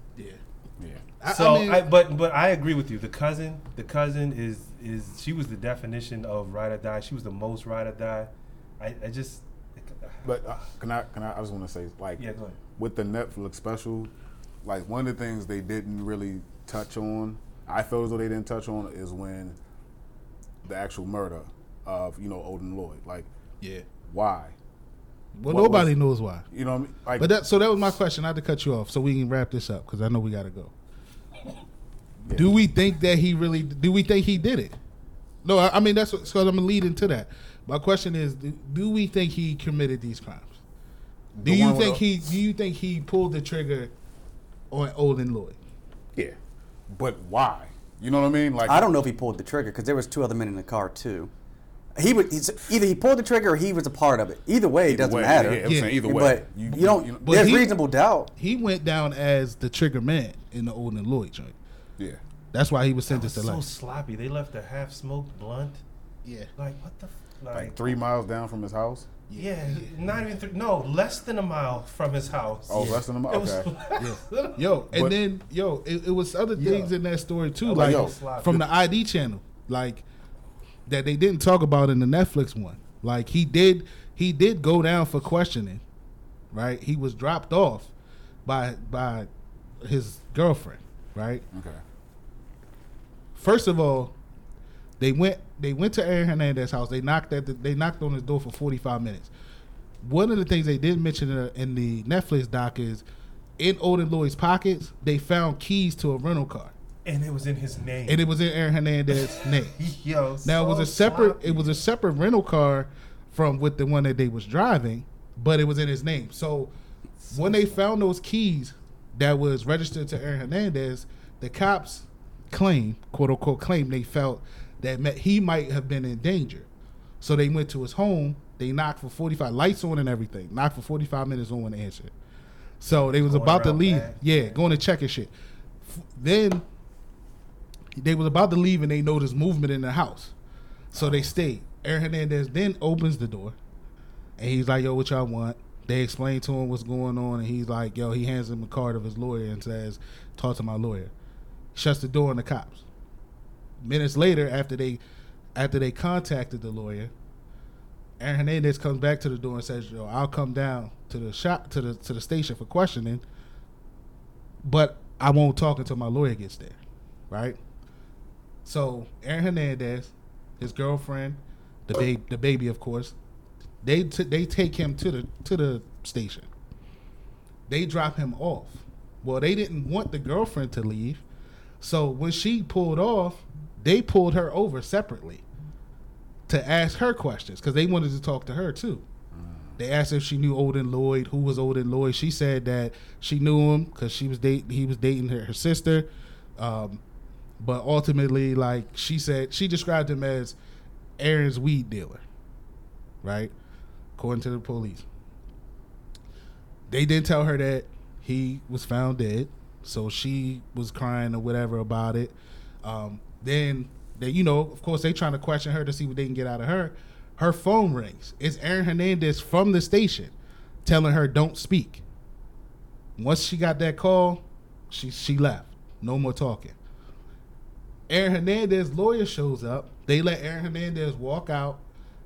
D: Yeah.
B: Yeah.
D: I-
C: so,
D: I mean-
C: I, but but I agree with you. The cousin, the cousin is is she was the definition of ride or die. She was the most ride or die. I, I just
B: But uh, can I? Can I? I just want to say, like,
C: yeah. Go ahead.
B: with the Netflix special, like one of the things they didn't really touch on, I felt as though they didn't touch on, is when the actual murder of you know Odin Lloyd. Like,
D: Yeah.
B: why?
D: Well,
B: What
D: nobody
B: was-
D: knows why.
B: You know, what I mean? like,
D: But that so that was my question. I had to cut you off so we can wrap this up because I know we got to go.
B: Yeah.
D: Do we think that he really? Do we think he did it? No, I, I mean that's because I'm gonna lead into that. My question is: do, do we think he committed these crimes? Do
B: The
D: you think he? Do you think he pulled the trigger on Odin Lloyd?
B: yeah, but why? You know what I mean? Like,
A: I don't know if he pulled the trigger because there was two other men in the car too. He would he's, either he pulled the trigger or he was a part of it. Either way, it doesn't
B: way,
A: matter.
B: Yeah, I'm
D: Yeah.
B: saying either way.
A: But you, don't.
B: know-
D: But
A: there's
D: he-
A: reasonable doubt.
D: He went down as the trigger man in the Odin Lloyd joint.
B: Yeah.
D: That's why he was
C: That was
D: sentenced to
C: so
D: life.
C: sloppy. They left a half smoked blunt.
D: Yeah,
C: Like what the? F- like,
B: Like three miles down from his house.
C: Yeah, not even three. No, less than a mile from his house.
B: Oh, less than a mile. Okay.
D: yeah. Yo, and
B: But-
D: then yo, it, it was other things in that story too,
C: I'm
D: like
B: like,
C: yo,
D: from the ID channel, like that they didn't talk about in the Netflix one. Like he did, he did go down for questioning, right? He was dropped off by by his girlfriend, right?
B: Okay.
D: First of all, they went they went to Aaron Hernandez's house. They knocked at the, they knocked on his door for forty five minutes. One of the things they did mention in the, in the Netflix doc is in Odin Lloyd's pockets they found keys to a rental car,
C: and it was in his name.
D: and it was in Aaron Hernandez's name.
C: Yo,
D: Now it was a separate
C: sloppy.
D: it was a separate rental car from with the one that they was driving, but it was in his name. So when they found those keys that was registered to Aaron Hernandez, the cops claim, quote unquote, claim they felt that he might have been in danger. So they went to his home. They knocked for forty five lights on and everything. Knocked for forty five minutes. No one answered. So they was
C: Going
D: about to leave.
C: back.
D: Yeah, going to check and shit. F- Then they was about to leave and they noticed movement in the house. So they oh. stayed. Aaron Hernandez then opens the door and he's like, Yo, what y'all want? They explain to him what's going on and he's like, Yo, he hands him a card of his lawyer and says, Talk to my lawyer. Shuts the door on the cops. Minutes later, after they after they contacted the lawyer, Aaron Hernandez comes back to the door and says, Yo, I'll come down to the shop to the to the station for questioning, but I won't talk until my lawyer gets there. Right? So Aaron Hernandez, his girlfriend, the baby, the baby, of course, they t- they take him to the to the station. They drop him off. Well, they didn't want the girlfriend to leave, so when she pulled off, they pulled her over separately to ask her questions because they wanted to talk to her too. They asked if she knew Odin Lloyd, who was Odin Lloyd. She said that she knew him because she was date he was dating her, her sister. Um, but ultimately, like she said, she described him as Aaron's weed dealer, right? According to the police. They didn't tell her that he was found dead, so she was crying or whatever about it. Um, then they, you know, of course, they trying to question her to see what they can get out of her. Her phone rings. It's Aaron Hernandez from the station, telling her don't speak. Once she got that call, she she left. No more talking. Aaron Hernandez lawyer shows up. They let Aaron Hernandez walk out.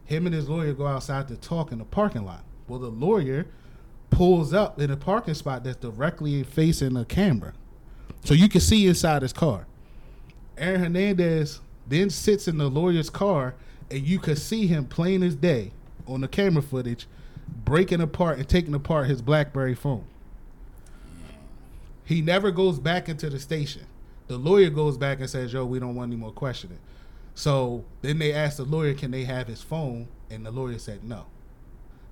D: Him and his lawyer go outside to talk in the parking lot. Well, the lawyer pulls up in a parking spot that's directly facing a camera. So you can see inside his car. Aaron Hernandez then sits in the lawyer's car and you could see him plain as day on the camera footage breaking apart and taking apart his BlackBerry phone. He never goes back into the station. The lawyer goes back and says, "Yo, we don't want any more questioning." So then they asked the lawyer, "Can they have his phone?" And the lawyer said, "No."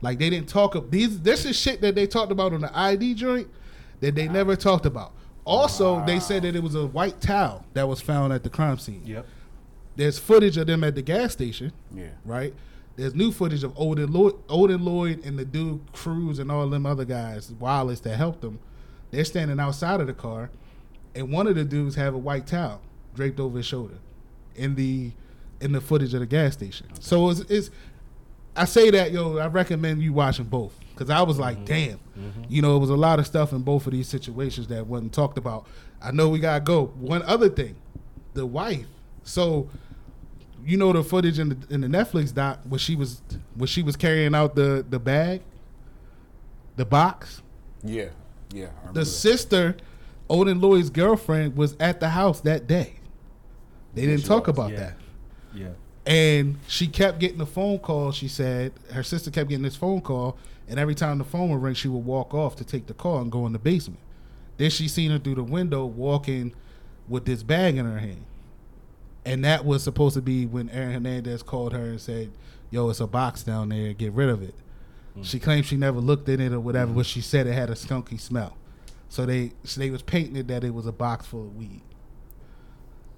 D: Like they didn't talk of these. This is shit that they talked about on the ID joint that they never talked about. Also, they said that it was a white towel that was found at the crime scene.
C: Yep.
D: There's footage of them at the gas station,
B: Yeah.
D: right? There's new footage of Odin Lloyd, Odin Lloyd and the dude Cruz and all them other guys, Wallace that helped them. They're standing outside of the car, and one of the dudes have a white towel draped over his shoulder in the in the footage of the gas station. So it's, it's I say that yo, I recommend you watching both because I was like, mm-hmm. damn, mm-hmm. you know, it was a lot of stuff in both of these situations that wasn't talked about. I know we gotta go. One other thing, the wife. So, you know, the footage in the in the Netflix doc where she was when she was carrying out the the bag, the box.
B: Yeah. Yeah,
D: The
B: that.
D: sister, Odin Lloyd's girlfriend, was at the house that day. They didn't
B: she
D: talk
B: was.
D: about
C: yeah.
D: that.
C: Yeah.
D: And she kept getting the phone call. She said her sister kept getting this phone call, and every time the phone would ring, she would walk off to take the call and go in the basement. Then she seen her through the window walking with this bag in her hand, and that was supposed to be when Aaron Hernandez called her and said, "Yo, it's a box down there. Get rid of it." Hmm. She claimed she never looked in it or whatever, but she said it had a skunky smell. So they so they was painting it that it was a box full of weed.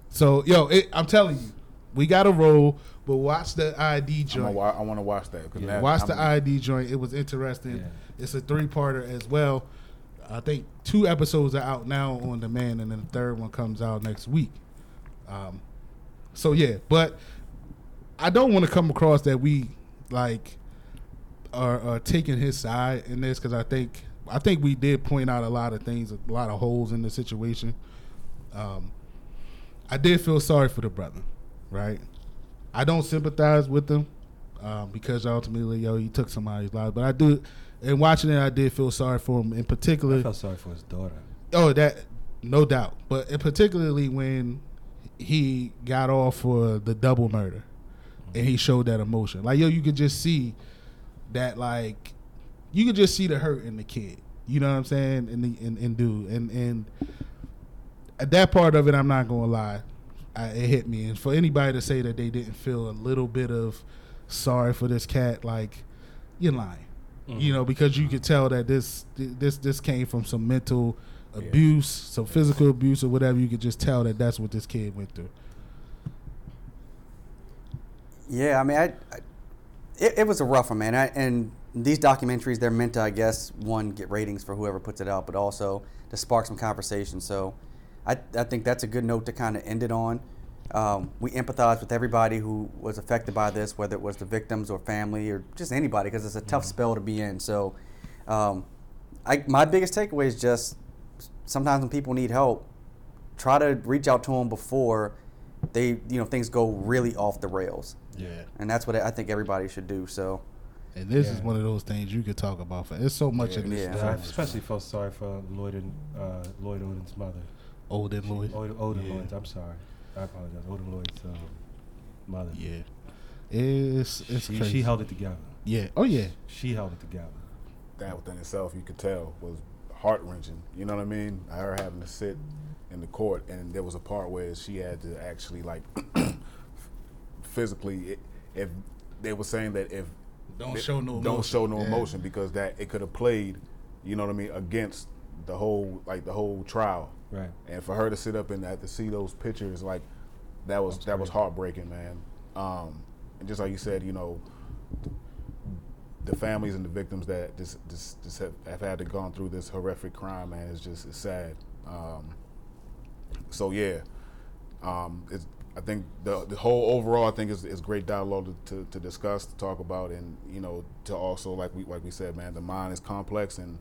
D: So yo, it, I'm telling you, we got to roll. But watch the ID joint.
B: wa- I want to watch that. 'cause
C: Yeah.
B: that-
D: watch
B: I'm-
D: the ID joint. It was interesting.
C: Yeah.
D: It's a three parter as well. I think two episodes are out now on demand, and then the third one comes out next week. Um, so yeah, but I don't want to come across that we like are, are taking his side in this because I think I think we did point out a lot of things, a lot of holes in the situation. Um, I did feel sorry for the brother, right? I don't sympathize with him um, because ultimately, yo, he took somebody's life. But I do, and watching it, I did feel sorry for him in particular.
C: I felt sorry for his daughter.
D: Oh, that no doubt. But in particularly when he got off for the double murder, and he showed that emotion. Like yo, you could just see that like you could just see the hurt in the kid. You know what I'm saying? And the and, and dude and and at that part of it, I'm not gonna lie, I, it hit me. And for anybody to say that they didn't feel a little bit of sorry for this cat, like you're lying. You mm-hmm. know, because you could tell that this this this came from some mental abuse, some physical abuse, or whatever. You could just tell that that's what this kid went through.
A: Yeah, I mean, I, I it, it was a rough one, man. I, and these documentaries, they're meant to, I guess, one get ratings for whoever puts it out, but also to spark some conversation. So, I, I think that's a good note to kind of end it on. Um, we empathize with everybody who was affected by this, whether it was the victims or family or just anybody, because it's a tough spell to be in. So, um, I, my biggest takeaway is just sometimes when people need help, try to reach out to them before they, you know, things go really off the rails
D: Yeah.
A: and that's what I think everybody should do. So
D: And this is one of those things you could talk about. For it's so much in this.
A: Yeah.
C: Yeah, I especially felt sorry for Lloyd and uh, Lloyd Odin's mother.
D: Odin Lloyd.
C: Odin, Odin
D: Yeah.
C: Lloyd's. I'm sorry. I apologize. Odin Lloyd's um, mother.
D: Yeah. It's it's
C: She,
D: crazy.
C: she held it together.
D: Yeah. Oh yeah.
C: She held it together.
B: that within itself, you could tell was heart wrenching. You know what I mean? Her having to sit in the court, and there was a part where she had to actually like physically. If they were saying that if
D: Don't
B: it-
D: show no
B: don't
D: emotion.
B: show no
D: Yeah.
B: emotion because that it could have played, you know what I mean, against the whole like the whole trial.
C: Right.
B: And for her to sit up and to see those pictures, like that was that was heartbreaking, man. Um, and just like you said, you know, the families and the victims that just just, just have, have had to gone through this horrific crime, man, it's just it's sad. Um, so yeah, um, it's, I think the the whole overall, I think is is great dialogue to, to, to discuss, to talk about, and you know, to also like we like we said, man, the mind is complex and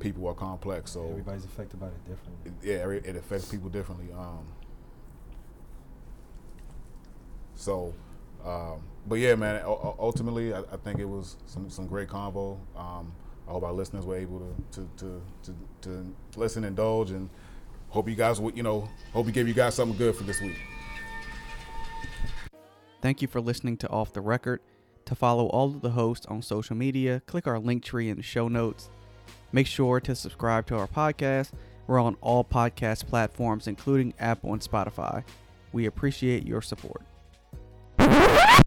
B: people are complex. So
C: Everybody's affected by it differently.
B: it, yeah, it affects people differently. Um, so, um, but yeah, man. u- Ultimately, I, I think it was some, some great convo. Um, I hope our listeners were able to to, to, to to listen, indulge, and hope you guys would, you know, hope we gave you guys something good for this week.
A: Thank you for listening to Off the Record. To follow all of the hosts on social media, click our link tree in the show notes. Make sure to subscribe to our podcast. We're on all podcast platforms, including Apple and Spotify. We appreciate your support.